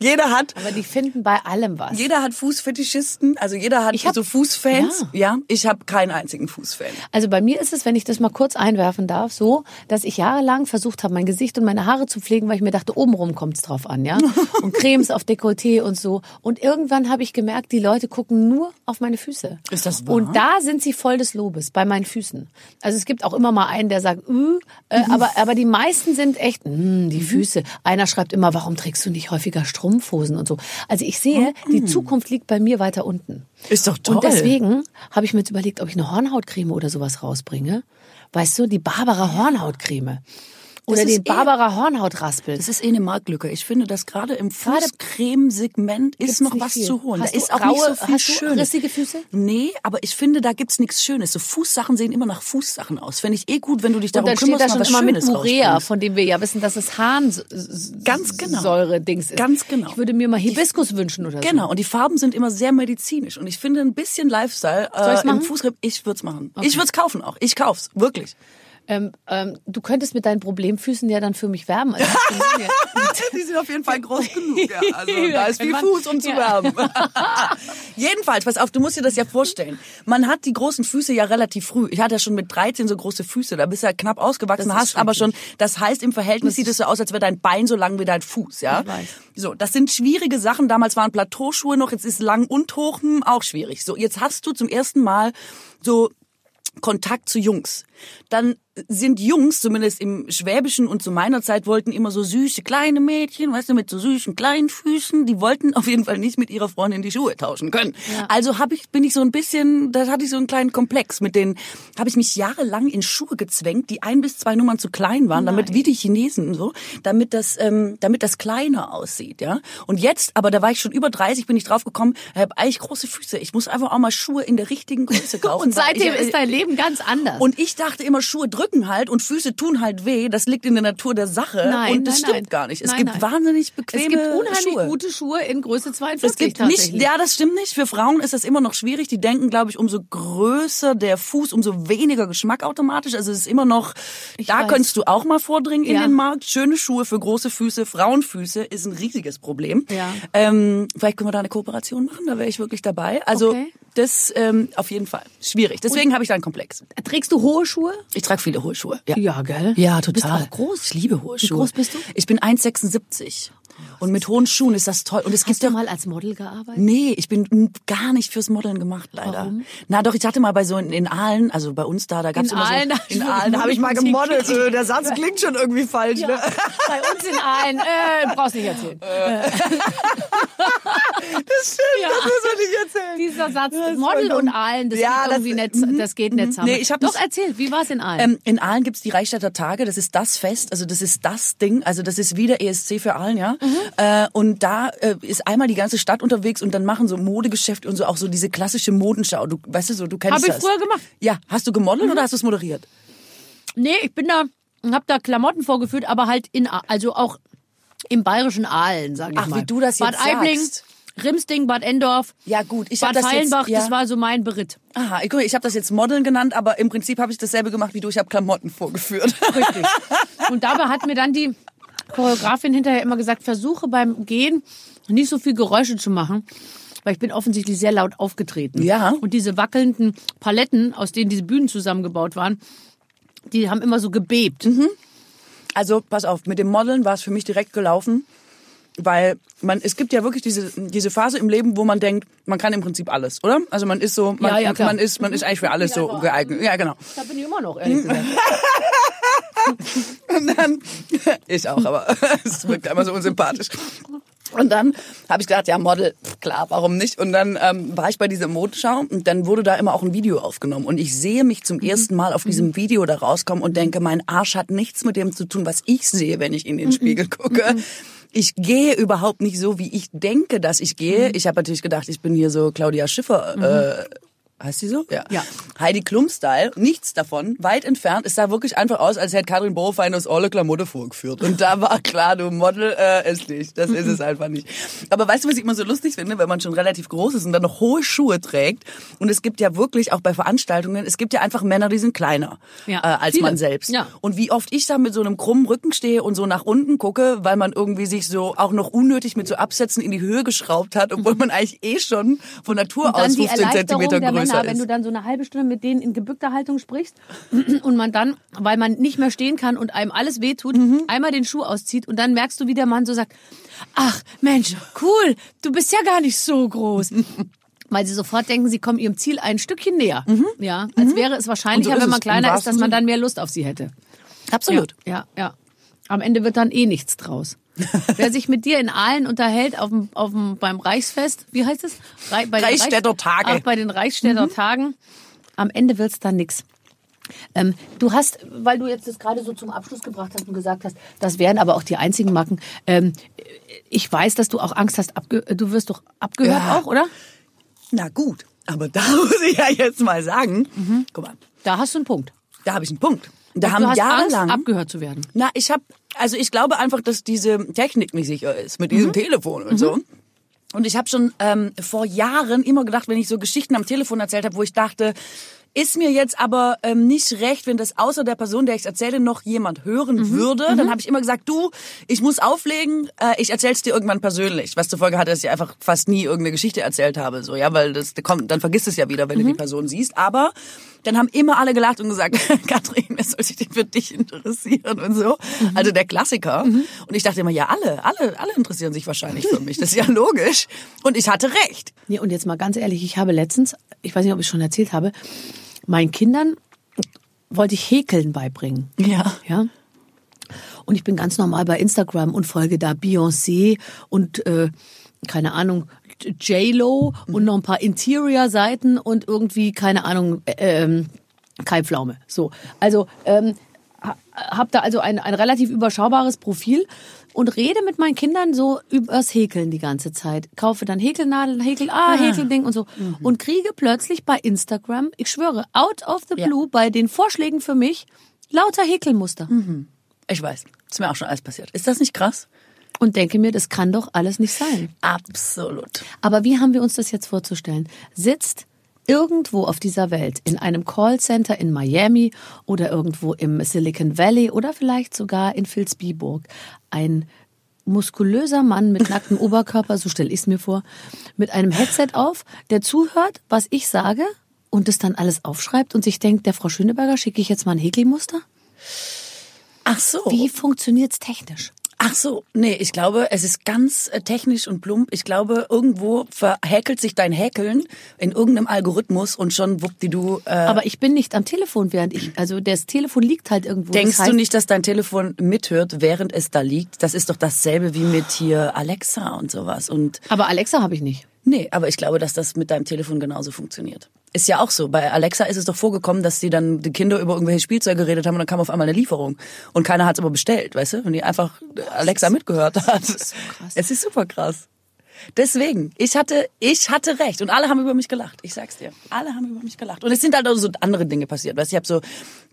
jeder hat, Aber die finden bei allem was. jeder hat Fußfetischisten, also jeder hat Ich hab- so Fußfans. Ja. Ja, ich habe keinen einzigen Fußfan. Also bei mir ist es, wenn ich das mal kurz einwerfen darf, so, dass ich jahrelang versucht habe, mein Gesicht und meine Haare zu pflegen, weil ich mir dachte, obenrum kommt's drauf an, ja. [LAUGHS] Und Cremes auf Dekolleté und so. Und irgendwann habe ich gemerkt, die Leute gucken nur auf meine Füße. Ist das wahr? Und da sind sie voll des Lobes, bei meinen Füßen. Also es gibt auch immer mal einen, der sagt, äh, äh, aber, aber die meisten sind echt, mh, die Füße. Einer schreibt immer, warum trägst du nicht häufiger Strumpfhosen und so. Also ich sehe, die Zukunft liegt bei mir weiter unten. Ist doch toll. Und deswegen habe ich mir jetzt überlegt, ob ich eine Hornhautcreme oder sowas rausbringe. Weißt du, die Barbara Hornhautcreme. Oder den eh- Barbara Hornhautraspel. Das ist eh eine Marktlücke. Ich finde, dass gerade im Fußcremesegment ist noch was viel. zu holen. Hast da ist auch raue- nicht so viel hast du Schönes. rissige Füße? Nee, aber ich finde, da gibt's nichts Schönes. So Fußsachen sehen immer nach Fußsachen aus. Finde ich eh gut, wenn du dich und darum dann steht kümmerst, da mal schon immer mit Schönes Urea, rausbringst. von dem wir ja wissen, dass es Ganz genau. Harnsäure-Dings ist. Ganz genau. Ich würde mir mal Hibiskus wünschen oder so. Genau, und die Farben sind immer sehr medizinisch. Und ich finde ein bisschen Lifestyle äh, im machen? Fußcreme, ich würde es machen. Ich würde es kaufen auch. Ich kauf's, wirklich. Ähm, ähm, du könntest mit deinen Problemfüßen ja dann für mich werben. Also [LAUGHS] die sind auf jeden Fall groß genug. Ja. [LAUGHS] Also da ist viel Fuß, um zu ja. werben. [LAUGHS] Jedenfalls, pass auf, du musst dir das ja vorstellen. Man hat die großen Füße ja relativ früh. Ich hatte ja schon mit 13 so große Füße. Da bist du ja knapp ausgewachsen, hast aber schon, das heißt, im Verhältnis sieht es so aus, als wäre dein Bein so lang wie dein Fuß, ja? Ich weiß. So, das sind schwierige Sachen. Damals waren Plateauschuhe noch, jetzt ist lang und hoch, hm, auch schwierig. So, jetzt hast du zum ersten Mal so Kontakt zu Jungs. Dann sind Jungs, zumindest im Schwäbischen und zu meiner Zeit, wollten immer so süße kleine Mädchen, weißt du, mit so süßen kleinen Füßen. Die wollten auf jeden Fall nicht mit ihrer Freundin die Schuhe tauschen können. Ja. Also hab ich, bin ich so ein bisschen, da hatte ich so einen kleinen Komplex. Mit denen habe ich mich jahrelang in Schuhe gezwängt, die ein bis zwei Nummern zu klein waren, damit Nein. wie die Chinesen und so, damit das, ähm, damit das kleiner aussieht, ja. Und jetzt, aber da war ich schon über 30, bin ich drauf gekommen, ich habe eigentlich große Füße. Ich muss einfach auch mal Schuhe in der richtigen Größe [LAUGHS] kaufen. Und seitdem ich, ist dein Leben ganz anders. und ich dachte immer, Schuhe drücken halt und Füße tun halt weh. Das liegt in der Natur der Sache. Nein, und das nein, stimmt nein. gar nicht. Es Nein, gibt wahnsinnig bequeme es gibt unheimlich Schuhe. gute Schuhe in Größe 42 Es gibt nicht, ja, das stimmt nicht. Für Frauen ist das immer noch schwierig. Die denken, glaube ich, umso größer der Fuß, umso weniger Geschmack automatisch. Also es ist immer noch, da weiß. könntest du auch mal vordringen in Ja. den Markt. Schöne Schuhe für große Füße, Frauenfüße ist ein riesiges Problem. Ja. Ähm, vielleicht können wir da eine Kooperation machen, da wäre ich wirklich dabei. Also Okay. Das ähm, auf jeden Fall schwierig. Deswegen habe ich da einen Komplex. Trägst du hohe Schuhe? Ich trage viele hohe Schuhe. Ja, Ja, gell? Ja, Du bist total. auch groß. Ich liebe hohe Schuhe. groß bist du? Ich bin 1,76. Und mit hohen Schuhen ist das toll. Und es Hast gibt du ja mal als Model gearbeitet? Nee, ich bin gar nicht fürs Modeln gemacht, leider. Warum? Na doch, ich hatte mal bei so in, in Aalen, also bei uns da, da gab's In immer Aalen, so [LAUGHS] in Aalen, da habe ich mal gemodelt. Äh, Der Satz klingt schon irgendwie falsch, ne? Bei uns in Aalen. Äh, brauchst nicht erzählen. [LAUGHS] Das stimmt, Ja. das muss man nicht erzählen. Dieser Satz, Model und. Aalen, das Ja, das- mhm. nicht, das geht nicht zusammen. Nee, ich hab Doch, das- erzähl, wie war's in Aalen? Ähm, in Aalen gibt's die Reichstädter Tage, das ist das Fest, also das ist das Ding, also das ist wieder ESC für Aalen, ja. Mhm. Äh, und da äh, ist einmal die ganze Stadt unterwegs und dann machen so Modegeschäfte und so auch so diese klassische Modenschau. Du weißt du so, du kennst Hab ich das. früher gemacht. Ja, hast du gemodelt Mhm. oder hast du es moderiert? Nee, ich bin da, hab da Klamotten vorgeführt, aber halt in, also auch im bayerischen Aalen, sag ich Ach, mal. wie du das Bad jetzt Aibling, sagst. Rimsding, Bad Endorf, Ja, gut, ich Bad das jetzt- Feilenbach, ja. das war so mein Beritt. Aha, ich, ich habe das jetzt Modeln genannt, aber im Prinzip habe ich dasselbe gemacht wie du. Ich habe Klamotten vorgeführt. Richtig. [LAUGHS] Und dabei hat mir dann die Choreografin hinterher immer gesagt, versuche beim Gehen nicht so viel Geräusche zu machen, weil ich bin offensichtlich sehr laut aufgetreten. Ja. Und diese wackelnden Paletten, aus denen diese Bühnen zusammengebaut waren, die haben immer so gebebt. Mhm. Also pass auf, mit dem Modeln war es für mich direkt gelaufen, weil man es gibt ja wirklich diese diese Phase im Leben, wo man denkt, man kann im Prinzip alles, oder? Also man ist so, man, Ja, ja, man ist man ist eigentlich für alles so geeignet. Ja, genau. Da bin ich immer noch, ehrlich gesagt. [LAUGHS] Und dann, ich auch, aber [LAUGHS] es wirkt einmal so unsympathisch. Und dann habe ich gedacht, ja, Model, klar, warum nicht? Und dann ähm, war ich bei dieser Modenschau und dann wurde da immer auch ein Video aufgenommen. Und ich sehe mich zum ersten Mal auf diesem Video da rauskommen und denke, mein Arsch hat nichts mit dem zu tun, was ich sehe, wenn ich in den Spiegel gucke. Ich gehe überhaupt nicht so, wie ich denke, dass ich gehe. Ich habe natürlich gedacht, ich bin hier so Claudia Schiffer. Äh, Heißt die so? Ja. Ja. Heidi Klum-Style, nichts davon, weit entfernt. Es sah wirklich einfach aus, als hätte Katrin Borofein aus alle Klamotte vorgeführt. Und da war klar, du Model äh, ist nicht. Das ist es einfach nicht. Aber weißt du, was ich immer so lustig finde, wenn man schon relativ groß ist und dann noch hohe Schuhe trägt? Und es gibt ja wirklich, auch bei Veranstaltungen, es gibt ja einfach Männer, die sind kleiner Ja, äh, als viele. man selbst. Ja. Und wie oft ich da mit so einem krummen Rücken stehe und so nach unten gucke, weil man irgendwie sich so auch noch unnötig mit so Absätzen in die Höhe geschraubt hat, obwohl man eigentlich eh schon von Natur aus die 15 Erleichterung Zentimeter der ist. wenn du dann so eine halbe Stunde mit denen in gebückter Haltung sprichst [CLEARS THROAT] und man dann, weil man nicht mehr stehen kann und einem alles wehtut, Mhm. einmal den Schuh auszieht und dann merkst du, wie der Mann so sagt, ach Mensch, cool, du bist ja gar nicht so groß. [LAUGHS] Weil sie sofort denken, sie kommen ihrem Ziel ein Stückchen näher. Ja, als wäre es wahrscheinlicher, Mhm. So wenn man kleiner ist, dass man dann mehr Lust auf sie hätte. Absolut. Ja, ja, ja. Am Ende wird dann eh nichts draus. [LAUGHS] Wer sich mit dir in Aalen unterhält auf dem, auf dem, beim Reichsfest, wie heißt es? Rei- bei den Reichsstädter Tage. Ach, bei den Reichsstädter Tagen. Am Ende wird's dann nix. Ähm, du hast, weil du jetzt das gerade so zum Abschluss gebracht hast und gesagt hast, das wären aber auch die einzigen Marken. Ähm, ich weiß, dass du auch Angst hast, du wirst doch abgehört Ja. auch, oder? Na gut, aber da [LAUGHS] muss ich ja jetzt mal sagen, guck mal, Da hast du einen Punkt. da habe ich einen Punkt. Da du haben hast Angst, jahrelang abgehört zu werden. Na, ich habe, also ich glaube einfach, dass diese Technik nicht sicher ist mit diesem Telefon und so. Und ich habe schon ähm, vor Jahren immer gedacht, wenn ich so Geschichten am Telefon erzählt habe, wo ich dachte, ist mir jetzt aber ähm, nicht recht, wenn das außer der Person, der ich erzähle, noch jemand hören würde. Dann habe ich immer gesagt, du, ich muss auflegen, äh, ich erzähl's dir irgendwann persönlich. Was zur Folge hatte, dass ich einfach fast nie irgendeine Geschichte erzählt habe, so ja, weil das kommt, dann vergisst es ja wieder, wenn du die Person siehst. Aber dann haben immer alle gelacht und gesagt, [LAUGHS] Katrin, es soll sich denn für dich interessieren und so. Also der Klassiker. Und ich dachte immer, ja, alle, alle, alle interessieren sich wahrscheinlich für mich. Das ist ja [LAUGHS] logisch. Und ich hatte recht. Nee, und jetzt mal ganz ehrlich, ich habe letztens, ich weiß nicht, ob ich schon erzählt habe, meinen Kindern wollte ich Häkeln beibringen. Ja. Ja. Und ich bin ganz normal bei Instagram und folge da Beyoncé und äh, keine Ahnung J-Lo und noch ein paar Interior-Seiten und irgendwie keine Ahnung äh, ähm, Kai Pflaume. So, also ähm, ha- hab da also ein, ein relativ überschaubares Profil und rede mit meinen Kindern so übers Häkeln die ganze Zeit. Kaufe dann Häkelnadeln, Häkel, ah, Häkelding und so. Und kriege plötzlich bei Instagram, ich schwöre, out of the Ja. blue, bei den Vorschlägen für mich, lauter Häkelmuster. Ich weiß. Ist mir auch schon alles passiert. Ist das nicht krass? Und denke mir, das kann doch alles nicht sein. Absolut. Aber wie haben wir uns das jetzt vorzustellen? Sitzt irgendwo auf dieser Welt, in einem Callcenter in Miami oder irgendwo im Silicon Valley oder vielleicht sogar in Vilsbiburg, ein muskulöser Mann mit [LAUGHS] nacktem Oberkörper, so stelle ich es mir vor, mit einem Headset auf, der zuhört, was ich sage und es dann alles aufschreibt und sich denkt, der Frau Schöneberger schicke ich jetzt mal ein Häkelmuster? Ach so. Wie funktioniert's technisch? Ach so, nee, ich glaube, es ist ganz äh, technisch und plump. Ich glaube, irgendwo verhäkelt sich dein Häkeln in irgendeinem Algorithmus und schon wuppdidu. Äh, Aber ich bin nicht am Telefon, während ich, also das Telefon liegt halt irgendwo. denkst das heißt, du nicht, dass dein Telefon mithört, während es da liegt? Das ist doch dasselbe wie mit hier Alexa und sowas. Und Aber Alexa habe ich nicht. nee, aber ich glaube, dass das mit deinem Telefon genauso funktioniert. Ist ja auch so. Bei Alexa ist es doch vorgekommen, dass die dann die Kinder über irgendwelche Spielzeuge geredet haben und dann kam auf einmal eine Lieferung. Und keiner hat es aber bestellt, weißt du? Und die einfach Alexa mitgehört hat. so krass. Es ist super krass. Deswegen, ich hatte, ich hatte recht und alle haben über mich gelacht. Ich sag's dir, alle haben über mich gelacht. Und es sind halt auch so andere Dinge passiert. Weißt, du, ich habe so,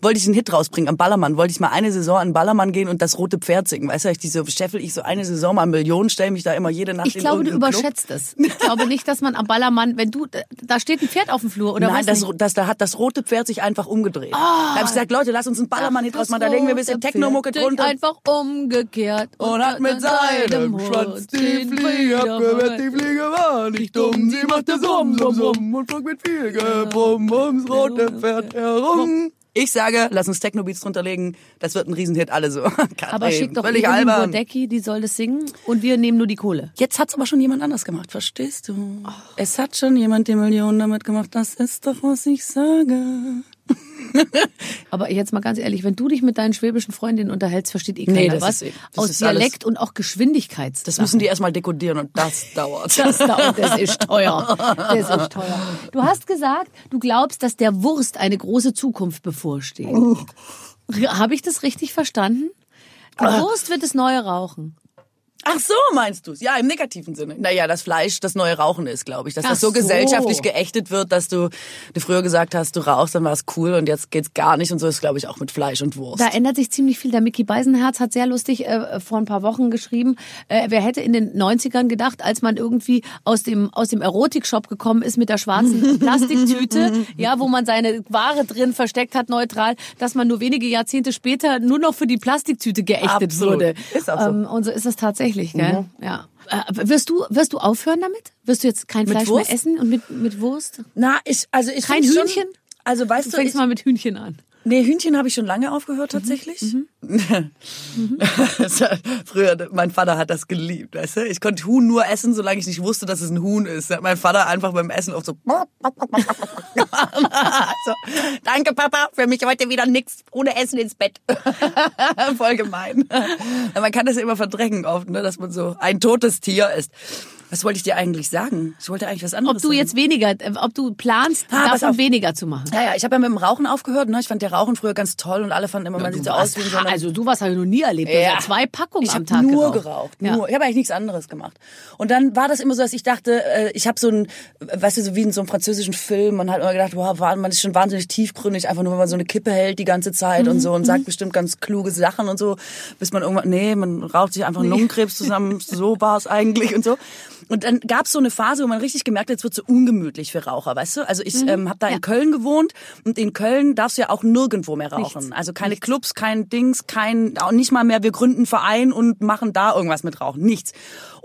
wollte ich einen Hit rausbringen am Ballermann, wollte ich mal eine Saison an Ballermann gehen und das rote Pferd singen. Weißt du, ich diese scheffel ich so eine Saison mal Millionen, stell mich da immer jede Nacht Ich in glaube, du Club. überschätzt es. Ich glaube nicht, dass man am Ballermann, wenn du, da steht ein Pferd auf dem Flur oder Nein, was? das, nicht? das, da hat das rote Pferd sich einfach umgedreht. da habe ich gesagt, Leute, lass uns einen Ballermann-Hit draus machen. Da legen wir ein bisschen Techno-Mucke drunter. einfach umgekehrt. Und hat mit seinem Schwanz die Fliege abgewehrt. Die Fliege war nicht dumm, sie machte Summ, Summ, Summ und flog mit viel Gebrumm ums rote Pferd herum. Ich sage, lass uns Techno-Beats drunter legen. Das wird ein Riesenhit, alle so. [LAUGHS] Aber schick doch völlig albern. Bodecki, die soll das singen und wir nehmen nur die Kohle. Jetzt hat's aber schon jemand anders gemacht, verstehst du? Es hat schon jemand die Millionen damit gemacht. Das ist doch, was ich sage. [LAUGHS] Aber jetzt mal ganz ehrlich, wenn du dich mit deinen schwäbischen Freundinnen unterhältst, versteht eh keiner Nee, was. ist eh- Aus Dialekt und auch Geschwindigkeits. Das müssen die erstmal dekodieren und das [LAUGHS] dauert. Das, dauert, das ist [LAUGHS] teuer. Das ist teuer. Du hast gesagt, du glaubst, dass der Wurst eine große Zukunft bevorsteht. Habe ich das richtig verstanden? Die Wurst wird das neue Rauchen. Ach so, meinst du's? Ja, im negativen Sinne. Naja, das Fleisch das neue Rauchen ist, glaube ich. Dass Ach das so, so. gesellschaftlich geächtet wird, dass du, du früher gesagt hast, du rauchst, dann war es cool und jetzt geht's gar nicht. Und so ist, glaube ich, auch mit Fleisch und Wurst. Da ändert sich ziemlich viel. Der Mickey Beisenherz hat sehr lustig äh, vor ein paar Wochen geschrieben, äh, wer hätte in den 90ern gedacht, als man irgendwie aus dem, aus dem Erotikshop gekommen ist mit der schwarzen [LAUGHS] Plastiktüte, ja, wo man seine Ware drin versteckt hat, neutral, dass man nur wenige Jahrzehnte später nur noch für die Plastiktüte geächtet Absolut. wurde. Ist auch so. Ähm, und so ist es tatsächlich, gell? Ja. Äh, wirst du, wirst du aufhören damit? Wirst du jetzt kein Mit Fleisch Wurst? mehr essen und mit, mit Wurst? Na, ich, also ich Kein Hühnchen? Schon, also Du weißt du, fängst ich, mal mit Hühnchen an. nee, Hühnchen habe ich schon lange aufgehört tatsächlich. Das [LAUGHS] Früher, mein Vater hat das geliebt, weißt du? Ich konnte Huhn nur essen, solange ich nicht wusste, dass es ein Huhn ist. Da hat mein Vater einfach beim Essen auch so, [LAUGHS] so danke Papa, für mich heute wieder nix ohne Essen ins Bett. [LAUGHS] Voll gemein. Man kann das ja immer verdrängen oft, ne, dass man so ein totes Tier ist. Was wollte ich dir eigentlich sagen? Ich wollte eigentlich was anderes Ob du sagen. jetzt weniger, äh, ob du planst, Ah, davon weniger zu machen. Ja, ja, ich habe ja mit dem Rauchen aufgehört. Ne? Ich fand der Rauchen früher ganz toll und alle fanden immer, man sieht so aus wie so eine... also du habe ich noch nie erlebt. Ja zwei Packungen ich am Tag nur geraucht. geraucht. Ja. Nur. Ich habe eigentlich nichts anderes gemacht. Und dann war das immer so, dass ich dachte, äh, ich habe so ein, weißt du, so wie in so einem französischen Film, man hat immer gedacht, wow, man ist schon wahnsinnig tiefgründig, einfach nur, wenn man so eine Kippe hält die ganze Zeit und so und sagt bestimmt ganz kluge Sachen und so, bis man irgendwann, nee, man raucht sich einfach Lungenkrebs zusammen, [LAUGHS] so war es eigentlich und so. Und dann gab es so eine Phase, wo man richtig gemerkt hat, jetzt wird so ungemütlich für Raucher, weißt du? Also ich ähm, habe da in Köln gewohnt und in Köln darfst du ja auch nirgendwo mehr rauchen. Nichts. Also keine Clubs, kein Dings, kein, auch nicht mal mehr, wir gründen einen Verein und machen da irgendwas mit Rauchen. Nichts.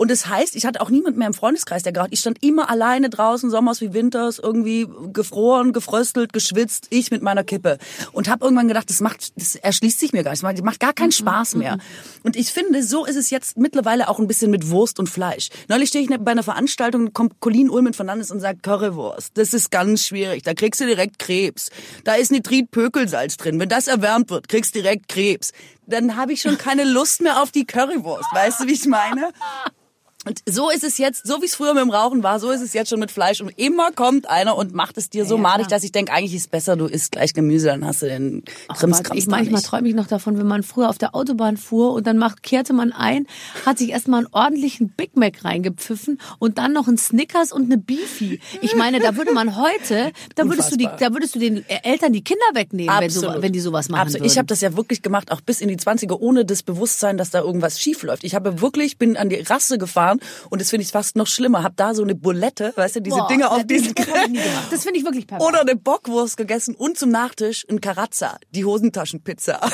Und das heißt, ich hatte auch niemand mehr im Freundeskreis, der geraucht. Ich stand immer alleine draußen, Sommers wie Winters, irgendwie gefroren, gefröstelt, geschwitzt. Ich mit meiner Kippe. Und habe irgendwann gedacht, das macht, das erschließt sich mir gar nicht. Das macht gar keinen Spaß mehr. Und ich finde, so ist es jetzt mittlerweile auch ein bisschen mit Wurst und Fleisch. Neulich stehe ich ne, bei einer Veranstaltung, kommt Colin Ulmen von Landes und sagt, Currywurst, das ist ganz schwierig. Da kriegst du direkt Krebs. Da ist Nitrit-Pökelsalz drin. Wenn das erwärmt wird, kriegst du direkt Krebs. Dann habe ich schon keine Lust mehr auf die Currywurst. Weißt du, wie ich meine? [LAUGHS] Und so ist es jetzt, so wie es früher mit dem Rauchen war, so ist es jetzt schon mit Fleisch. Und immer kommt einer und macht es dir so Ja. madig, dass ich denke, eigentlich ist es besser, du isst gleich Gemüse, dann hast du den Krimskrams ich, manchmal träume ich noch davon, wenn man früher auf der Autobahn fuhr und dann macht, kehrte man ein, hat sich erstmal einen ordentlichen Big Mac reingepfiffen und dann noch einen Snickers und eine Beefy. Ich meine, da würde man heute, da würdest du die, Unfassbar. da würdest du den Eltern die Kinder wegnehmen, wenn, so, wenn die sowas machen Absolut. würden. Ich habe das ja wirklich gemacht, auch bis in die 20er, ohne das Bewusstsein, dass da irgendwas schief läuft. Ich habe wirklich, bin an die Rasse gefahren und das finde ich fast noch schlimmer. Hab da so eine Bulette, weißt du, diese Boah, Dinge auf das- diesen das. [LAUGHS] Das finde ich wirklich perfekt. Oder eine Bockwurst gegessen und zum Nachtisch ein Carazza, die Hosentaschenpizza. [LAUGHS]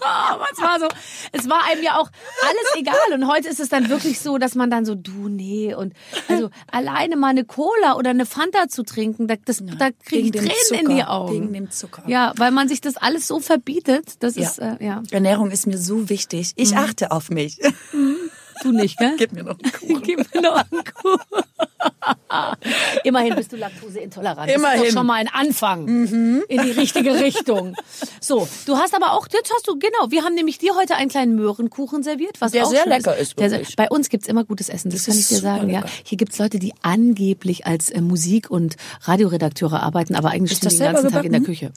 Aber es war so, es war einem ja auch alles egal. Und heute ist es dann wirklich so, dass man dann so, du, nee. Und also alleine mal eine Cola oder eine Fanta zu trinken, da, das, da kriege ich Tränen in Zucker, die Augen. wegen dem Zucker. Ja, weil man sich das alles so verbietet. Das Ja. ist, äh, ja. Ernährung ist mir so wichtig. Ich Mhm. achte auf mich. Du nicht, gell? Gib mir noch einen Kuchen. [LAUGHS] Gib mir noch einen Kuchen. Immerhin bist du laktoseintolerant. Das Immerhin. Mhm. ist doch schon mal ein Anfang in die richtige Richtung. So, du hast aber auch, jetzt hast du, genau, wir haben nämlich dir heute einen kleinen Möhrenkuchen serviert, was Der auch sehr lecker ist, Der, bei uns gibt's immer gutes Essen, das, Das kann ich dir sagen. Ja, lecker. Hier gibt's Leute, die angeblich als äh, Musik- und Radioredakteure arbeiten, aber eigentlich Ist stehen das die den ganzen selber Tag in der Küche.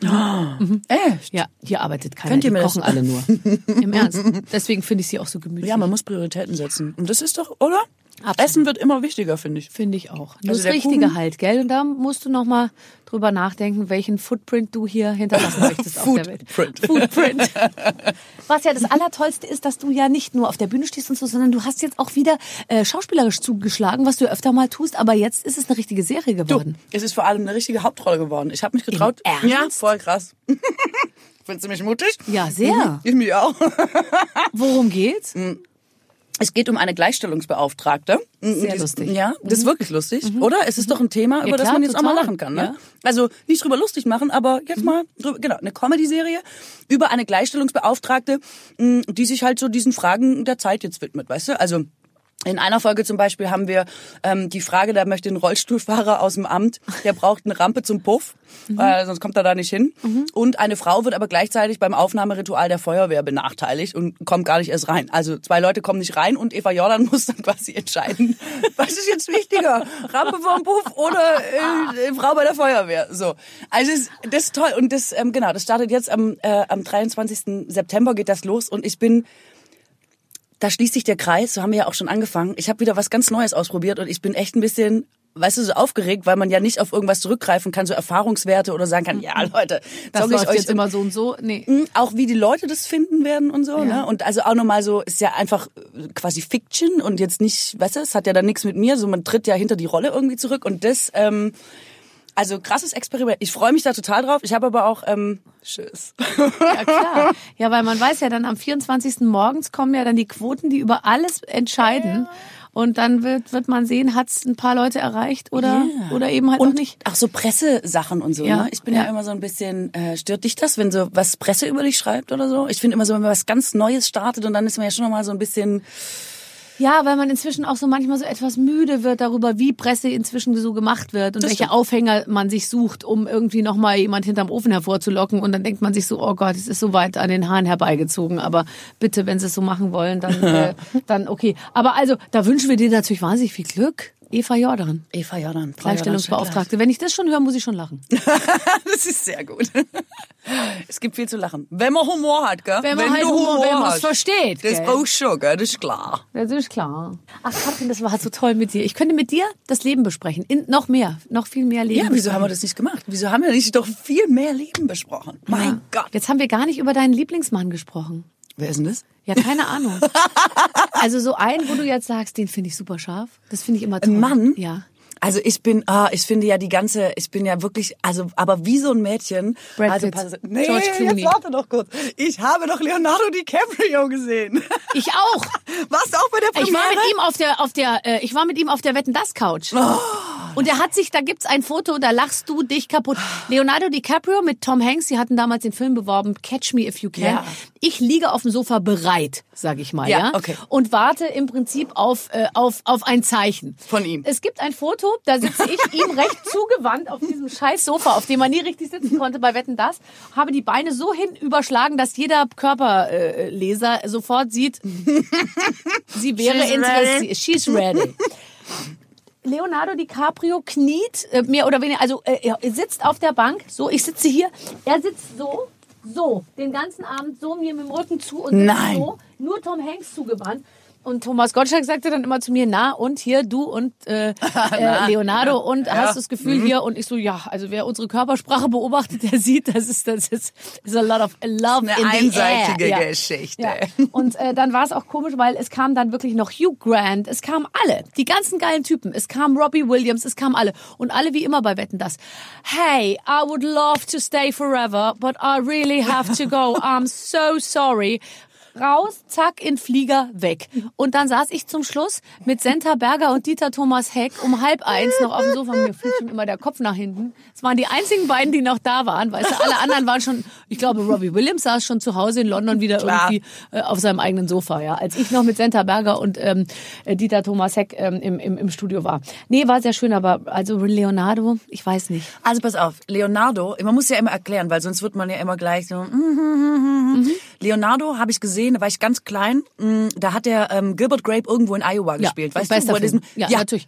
Echt? Ja, hier arbeitet keiner. Könnt ihr die mir das- kochen alle nur. [LAUGHS] Im Ernst. Deswegen finde ich sie auch so gemütlich. Ja, man muss Prioritäten setzen. Und das ist doch, oder? Absolut. Essen wird immer wichtiger, finde ich. Finde ich auch. Nur Also das Richtige Kuchen- halt, gell? Und da musst du noch mal drüber nachdenken, welchen Footprint du hier hinterlassen [LAUGHS] möchtest auf der Welt. Footprint. Footprint. [LAUGHS] Was ja das Allertollste ist, dass du ja nicht nur auf der Bühne stehst und so, sondern du hast jetzt auch wieder äh, schauspielerisch zugeschlagen, was du öfter mal tust. Aber jetzt ist es eine richtige Serie Du, geworden. es ist vor allem eine richtige Hauptrolle geworden. Ich habe mich getraut. Ernst? Ja, voll krass. [LAUGHS] Findest du mich mutig? Ja, sehr. Ich mich auch. Worum geht's? Es geht um eine Gleichstellungsbeauftragte. Sehr Die- lustig. Mhm. Ja, das ist wirklich lustig, oder? Es ist doch ein Thema, über das klar, man jetzt auch mal total. lachen kann. Ne? Ja. Also nicht drüber lustig machen, aber Mhm. jetzt mal drüber, genau, eine Comedy-Serie über eine Gleichstellungsbeauftragte, mh, die sich halt so diesen Fragen der Zeit jetzt widmet, weißt du? Also in einer Folge zum Beispiel haben wir ähm, die Frage, da möchte ein Rollstuhlfahrer aus dem Amt, der braucht eine Rampe zum Puff, Mhm. äh, sonst kommt er da nicht hin. Und eine Frau wird aber gleichzeitig beim Aufnahmeritual der Feuerwehr benachteiligt und kommt gar nicht erst rein. Also zwei Leute kommen nicht rein und Eva Jordan [LAUGHS] muss dann quasi entscheiden, [LAUGHS] was ist jetzt wichtiger, Rampe vom Puff oder äh, Frau bei der Feuerwehr. So, also es, das ist toll und das ähm, genau, das startet jetzt am äh, am 23. September geht das los und ich bin da schließt sich der Kreis, so haben wir ja auch schon angefangen. Ich habe wieder was ganz Neues ausprobiert und ich bin echt ein bisschen, weißt du, so aufgeregt, weil man ja nicht auf irgendwas zurückgreifen kann, so Erfahrungswerte oder sagen kann, ja Leute, Das sag ich läuft euch jetzt immer so und so. Nee. Mhm, auch wie die Leute das finden werden und so, Ja. ne? Und also auch nochmal so, ist ja einfach äh, quasi Fiction und jetzt nicht, weißt du, es hat ja dann nichts mit mir, so man tritt ja hinter die Rolle irgendwie zurück und das, ähm, also krasses Experiment. Ich freue mich da total drauf. Ich habe aber auch ähm, Tschüss. Ja, klar. Ja, weil man weiß ja dann am 24. morgens kommen ja dann die Quoten, die über alles entscheiden. Und dann wird, wird man sehen, hat es ein paar Leute erreicht oder, Ja. oder eben halt auch und nicht. Auch so Pressesachen und so. Ja, ne? Ich bin ja. ja. immer so ein bisschen, äh, stört dich das, wenn so was Presse über dich schreibt oder so? Ich finde immer so, wenn man was ganz Neues startet und dann ist man ja schon noch mal so ein bisschen, Ja, weil man inzwischen auch so manchmal so etwas müde wird darüber, wie Presse inzwischen so gemacht wird und Das welche stimmt. Aufhänger man sich sucht, um irgendwie nochmal jemand hinterm Ofen hervorzulocken. Und dann denkt man sich so, oh Gott, es ist so weit an den Haaren herbeigezogen. Aber bitte, wenn sie es so machen wollen, dann, [LAUGHS] äh, dann okay. Aber also, da wünschen wir dir natürlich wahnsinnig viel Glück. Eva Jordan, Eva Jordan, Gleichstellungsbeauftragte. Wenn ich das schon höre, muss ich schon lachen. [LAUGHS] Das ist sehr gut. Es gibt viel zu lachen. Wenn man Humor hat, gell? Wenn man halt Humor- wenn man's hast. versteht, Das gell? auch schon, gell? Das ist klar. Das ist klar. Ach, Katrin, das war so toll mit dir. Ich könnte mit dir das Leben besprechen. In, noch mehr, noch viel mehr Leben. Ja, wieso besprechen. haben wir das nicht gemacht? Wieso haben wir nicht doch viel mehr Leben besprochen? Mein Gott. Jetzt haben wir gar nicht über deinen Lieblingsmann gesprochen. Wer ist denn das? Ja, keine Ahnung. [LAUGHS] also so einen, wo du jetzt sagst, den finde ich super scharf. Das finde ich immer toll. Ein Mann? Ja. Also ich bin, ah, ich finde ja die ganze, ich bin ja wirklich, also aber wie so ein Mädchen. Brad also, pass- nee, George Clooney. jetzt warte doch kurz. Ich habe doch Leonardo DiCaprio gesehen. Ich auch. [LAUGHS] Warst du auch bei der Ich war Premiere? mit ihm auf der, auf der, äh, ich war mit ihm auf der Wetten das Couch. Oh, Und er hat sich, da gibt's ein Foto, da lachst du dich kaputt. Leonardo DiCaprio mit Tom Hanks, sie hatten damals den Film beworben, Catch Me If You Can. Ja. Ich liege auf dem Sofa bereit, sag ich mal, ja, Ja, okay. und warte im Prinzip auf, äh, auf, auf ein Zeichen. Von ihm. Es gibt ein Foto, da sitze ich [LAUGHS] ihm recht zugewandt auf diesem scheiß Sofa, auf dem man nie richtig sitzen konnte bei Wetten das, habe die Beine so hin überschlagen, dass jeder Körperleser äh, Leser sofort sieht, [LAUGHS] sie wäre interessiert. She's ready. Leonardo DiCaprio kniet, äh, mehr oder weniger, also äh, er sitzt auf der Bank, so, ich sitze hier, er sitzt so, so, den ganzen Abend so mir mit dem Rücken zu und Nein. so, nur Tom Hanks zugewandt. Und Thomas Gottschalk sagte dann immer zu mir, na und hier du und äh, [LAUGHS] äh, Leonardo und hast du das Gefühl Mhm. hier und ich so ja, also wer unsere Körpersprache beobachtet, [LAUGHS] der sieht, das ist das ist, is a lot of love Eine in the einseitige air. Ja. Geschichte. Ja. Und äh, dann war es auch komisch, weil es kam dann wirklich noch Hugh Grant, es kamen alle, die ganzen geilen Typen, es kam Robbie Williams, es kamen alle und alle wie immer bei Wetten das. Hey, I would love to stay forever, but I really have to go. [LAUGHS] I'm so sorry. Raus, zack, in Flieger, weg. Und dann saß ich zum Schluss mit Senta Berger und Dieter Thomas Heck um halb eins noch auf dem Sofa. Mir fliegt schon immer der Kopf nach hinten. Es waren die einzigen beiden, die noch da waren. Weißt du, alle anderen waren schon, ich glaube, Robbie Williams saß schon zu Hause in London wieder Klar. irgendwie äh, auf seinem eigenen Sofa, ja. Als ich noch mit Senta Berger und ähm, äh, Dieter Thomas Heck ähm, im, im, im Studio war. Nee, war sehr schön, aber also Leonardo, ich weiß nicht. Also pass auf, Leonardo, man muss ja immer erklären, weil sonst wird man ja immer gleich so. mhm. Leonardo habe ich gesehen, da war ich ganz klein. mm, Da hat der ähm, Gilbert Grape irgendwo in Iowa gespielt. Weißt du, wo er diesen, ja, natürlich.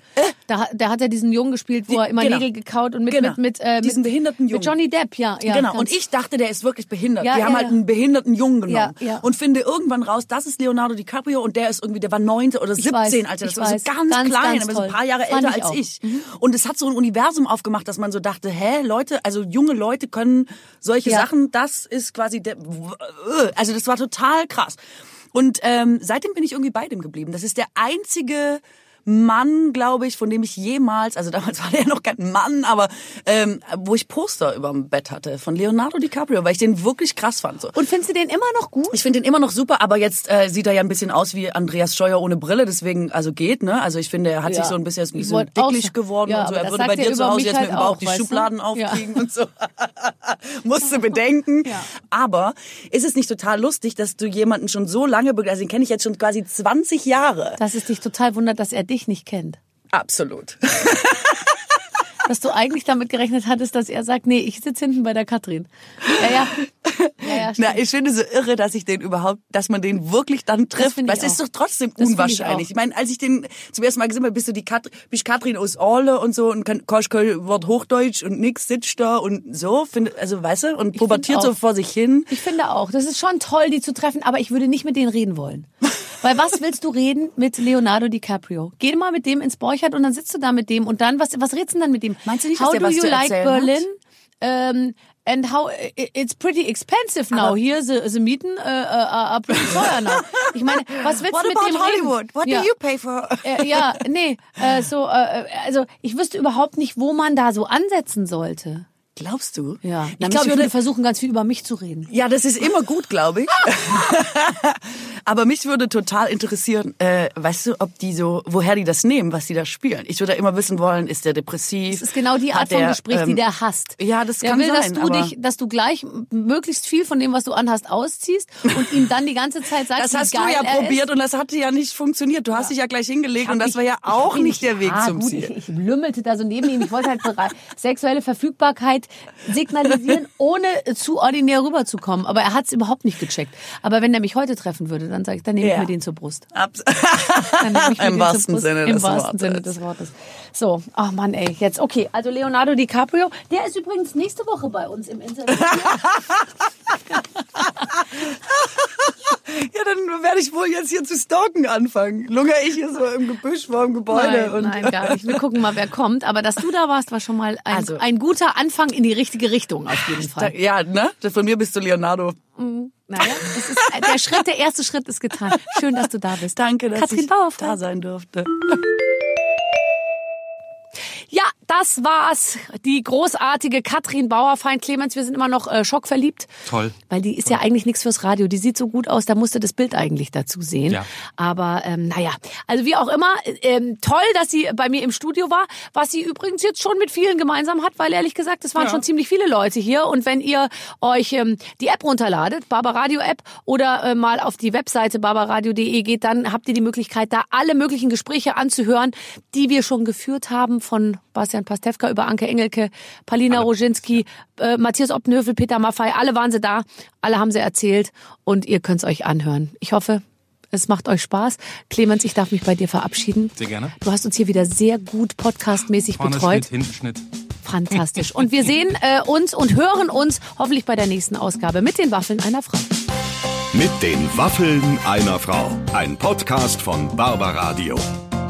Da, da hat er diesen Jungen gespielt, wo er immer genau. Nägel gekaut und mit Genau. mit mit äh, Diesen mit, behinderten mit Jungen. Johnny Depp, ja, ja. genau. Und ich dachte, der ist wirklich behindert. Ja, Die ja, haben halt ja. einen behinderten Jungen genommen. Ja, ja. Und finde irgendwann raus, das ist Leonardo DiCaprio und der ist irgendwie, der war neunte oder Ich 17, weiß, als er das war. So ganz, Ganz, klein, ganz aber so ein paar Jahre Fand älter ich als ich. Und es hat so ein Universum aufgemacht, dass man so dachte, hä, Leute, also junge Leute können solche. Sachen, das ist quasi der, also das war total krass. Und ähm, seitdem bin ich irgendwie bei dem geblieben. Das ist der einzige Mann, glaube ich, von dem ich jemals, also damals [LAUGHS] war der noch kein Mann, aber ähm, wo ich Poster über dem Bett hatte von Leonardo DiCaprio, weil ich den wirklich krass fand. So. Und findest du den immer noch gut? Ich finde den immer noch super, aber jetzt äh, sieht er ja ein bisschen aus wie Andreas Scheuer ohne Brille, deswegen also geht, ne? Also ich finde, er hat Ja. sich so ein bisschen, ist ein bisschen auch dicklich geworden Ja, und so. Er würde bei dir zu Hause jetzt mit halt dem Bauch auch, die? Schubladen Ja. aufkriegen und so. [LAUGHS] Musst du bedenken. Ja. Aber ist es nicht total lustig, dass du jemanden schon so lange begleitest? Den kenne ich jetzt schon quasi 20 Jahre. Dass es dich total wundert, dass er dich nicht kennt. Absolut. [LAUGHS] Dass du eigentlich damit gerechnet hattest, dass er sagt, nee, ich sitze hinten bei der Katrin. Ja, ja. Ja, ja. Na, ich finde so irre, dass ich den überhaupt, dass man den wirklich dann trifft. ich es ist doch trotzdem Das ich unwahrscheinlich. auch. Ich, meine, als ich den zum ersten Mal gesehen habe, bist du die Kat bist Katrin aus Orle und so und kann kannst kein Wort Hochdeutsch und nix sitzt da und so, finde, also weißt du, und pubertiert so vor sich hin. Ich finde auch, das ist schon toll, die zu treffen, aber ich würde nicht mit denen reden wollen. Weil was willst du reden mit Leonardo DiCaprio? Geh mal mit dem ins Borchardt und dann sitzt du da mit dem und dann, was, was redst du denn dann mit dem? Meinst du nicht, dass How der do was you like Berlin? Um, and how it's pretty expensive now. Aber- Here the, the Mieten uh, uh, are pretty teuer now. Ich meine, was willst du mit dem reden? ja. pay for? Äh, ja, nee, äh, so, äh, also ich wüsste überhaupt nicht, wo man da so ansetzen sollte. Glaubst du? Ja, ich glaube, ich würde- versuchen, ganz viel über mich zu reden. Ja, das ist immer gut, glaube ich. [LAUGHS] Aber mich würde total interessieren, äh, weißt du, ob die so, woher die das nehmen, was die da spielen. Ich würde immer wissen wollen, ist der depressiv? Das ist genau die Art der, von Gespräch, die ähm, der hasst. Ja, das der kann will, dass sein, du aber- dich, dass du gleich möglichst viel von dem, was du anhast, ausziehst und ihm dann die ganze Zeit sagst, Das hast du ja er probiert ist. und das hatte ja nicht funktioniert. Du hast dich ja gleich hingelegt und das war ja auch nicht der Weg ja, zum gut, Ziel. Ich, ich lümmelte da so neben ihm. Ich wollte halt [LAUGHS] sexuelle Verfügbarkeit signalisieren, [LAUGHS] ohne zu ordinär rüberzukommen. Aber er hat es überhaupt nicht gecheckt. Aber wenn er mich heute treffen würde, dann sage ich, dann nehme ich Ja. mir den zur Brust. Abs- [LAUGHS] Im wahrsten. Sinne Im des wahrsten. Sinne des Wortes. So, ach Mann, ey, jetzt okay. Also Leonardo DiCaprio, der ist übrigens nächste Woche bei uns im Interview. [LAUGHS] Ja, dann werde ich wohl jetzt hier zu stalken anfangen. Lunger ich hier so im Gebüsch vor dem Gebäude. Nein, und nein, gar nicht. Wir gucken mal, wer kommt. Aber dass du da warst, war schon mal ein, Also- ein guter Anfang in die richtige Richtung auf jeden Fall. ja, ne? Von mir bist du Leonardo. Naja, das ist, der Schritt, der erste Schritt ist getan. Schön, dass du da bist. Danke, dass Katrin ich Bauerfeind. da sein durfte. Das war's. Die großartige Katrin Bauerfeind. Clemens, wir sind immer noch äh, schockverliebt. Toll. Weil die ist ja eigentlich nichts fürs Radio. Die sieht so gut aus, da musste das Bild eigentlich dazu sehen. Ja. Aber ähm, naja, also wie auch immer, ähm, toll, dass sie bei mir im Studio war, was sie übrigens jetzt schon mit vielen gemeinsam hat, weil ehrlich gesagt, es waren Ja. schon ziemlich viele Leute hier. Und wenn ihr euch ähm, die App runterladet, Barbaradio App, oder äh, mal auf die Webseite barbaradio.de geht, dann habt ihr die Möglichkeit, da alle möglichen Gespräche anzuhören, die wir schon geführt haben, von Bastian Pastewka über Anke Engelke, Palina Roginski, äh, Matthias Oppenhövel, Peter Maffei, alle waren sie da, alle haben sie erzählt und ihr könnt's euch anhören. Ich hoffe, es macht euch Spaß. Clemens, ich darf mich bei dir verabschieden. Sehr gerne. Du hast uns hier wieder sehr gut podcastmäßig Vorne betreut. Schnitt, hinten Schnitt. Fantastisch. Und wir sehen äh, uns und hören uns hoffentlich bei der nächsten Ausgabe mit den Waffeln einer Frau. Mit den Waffeln einer Frau. Ein Podcast von Barbaradio.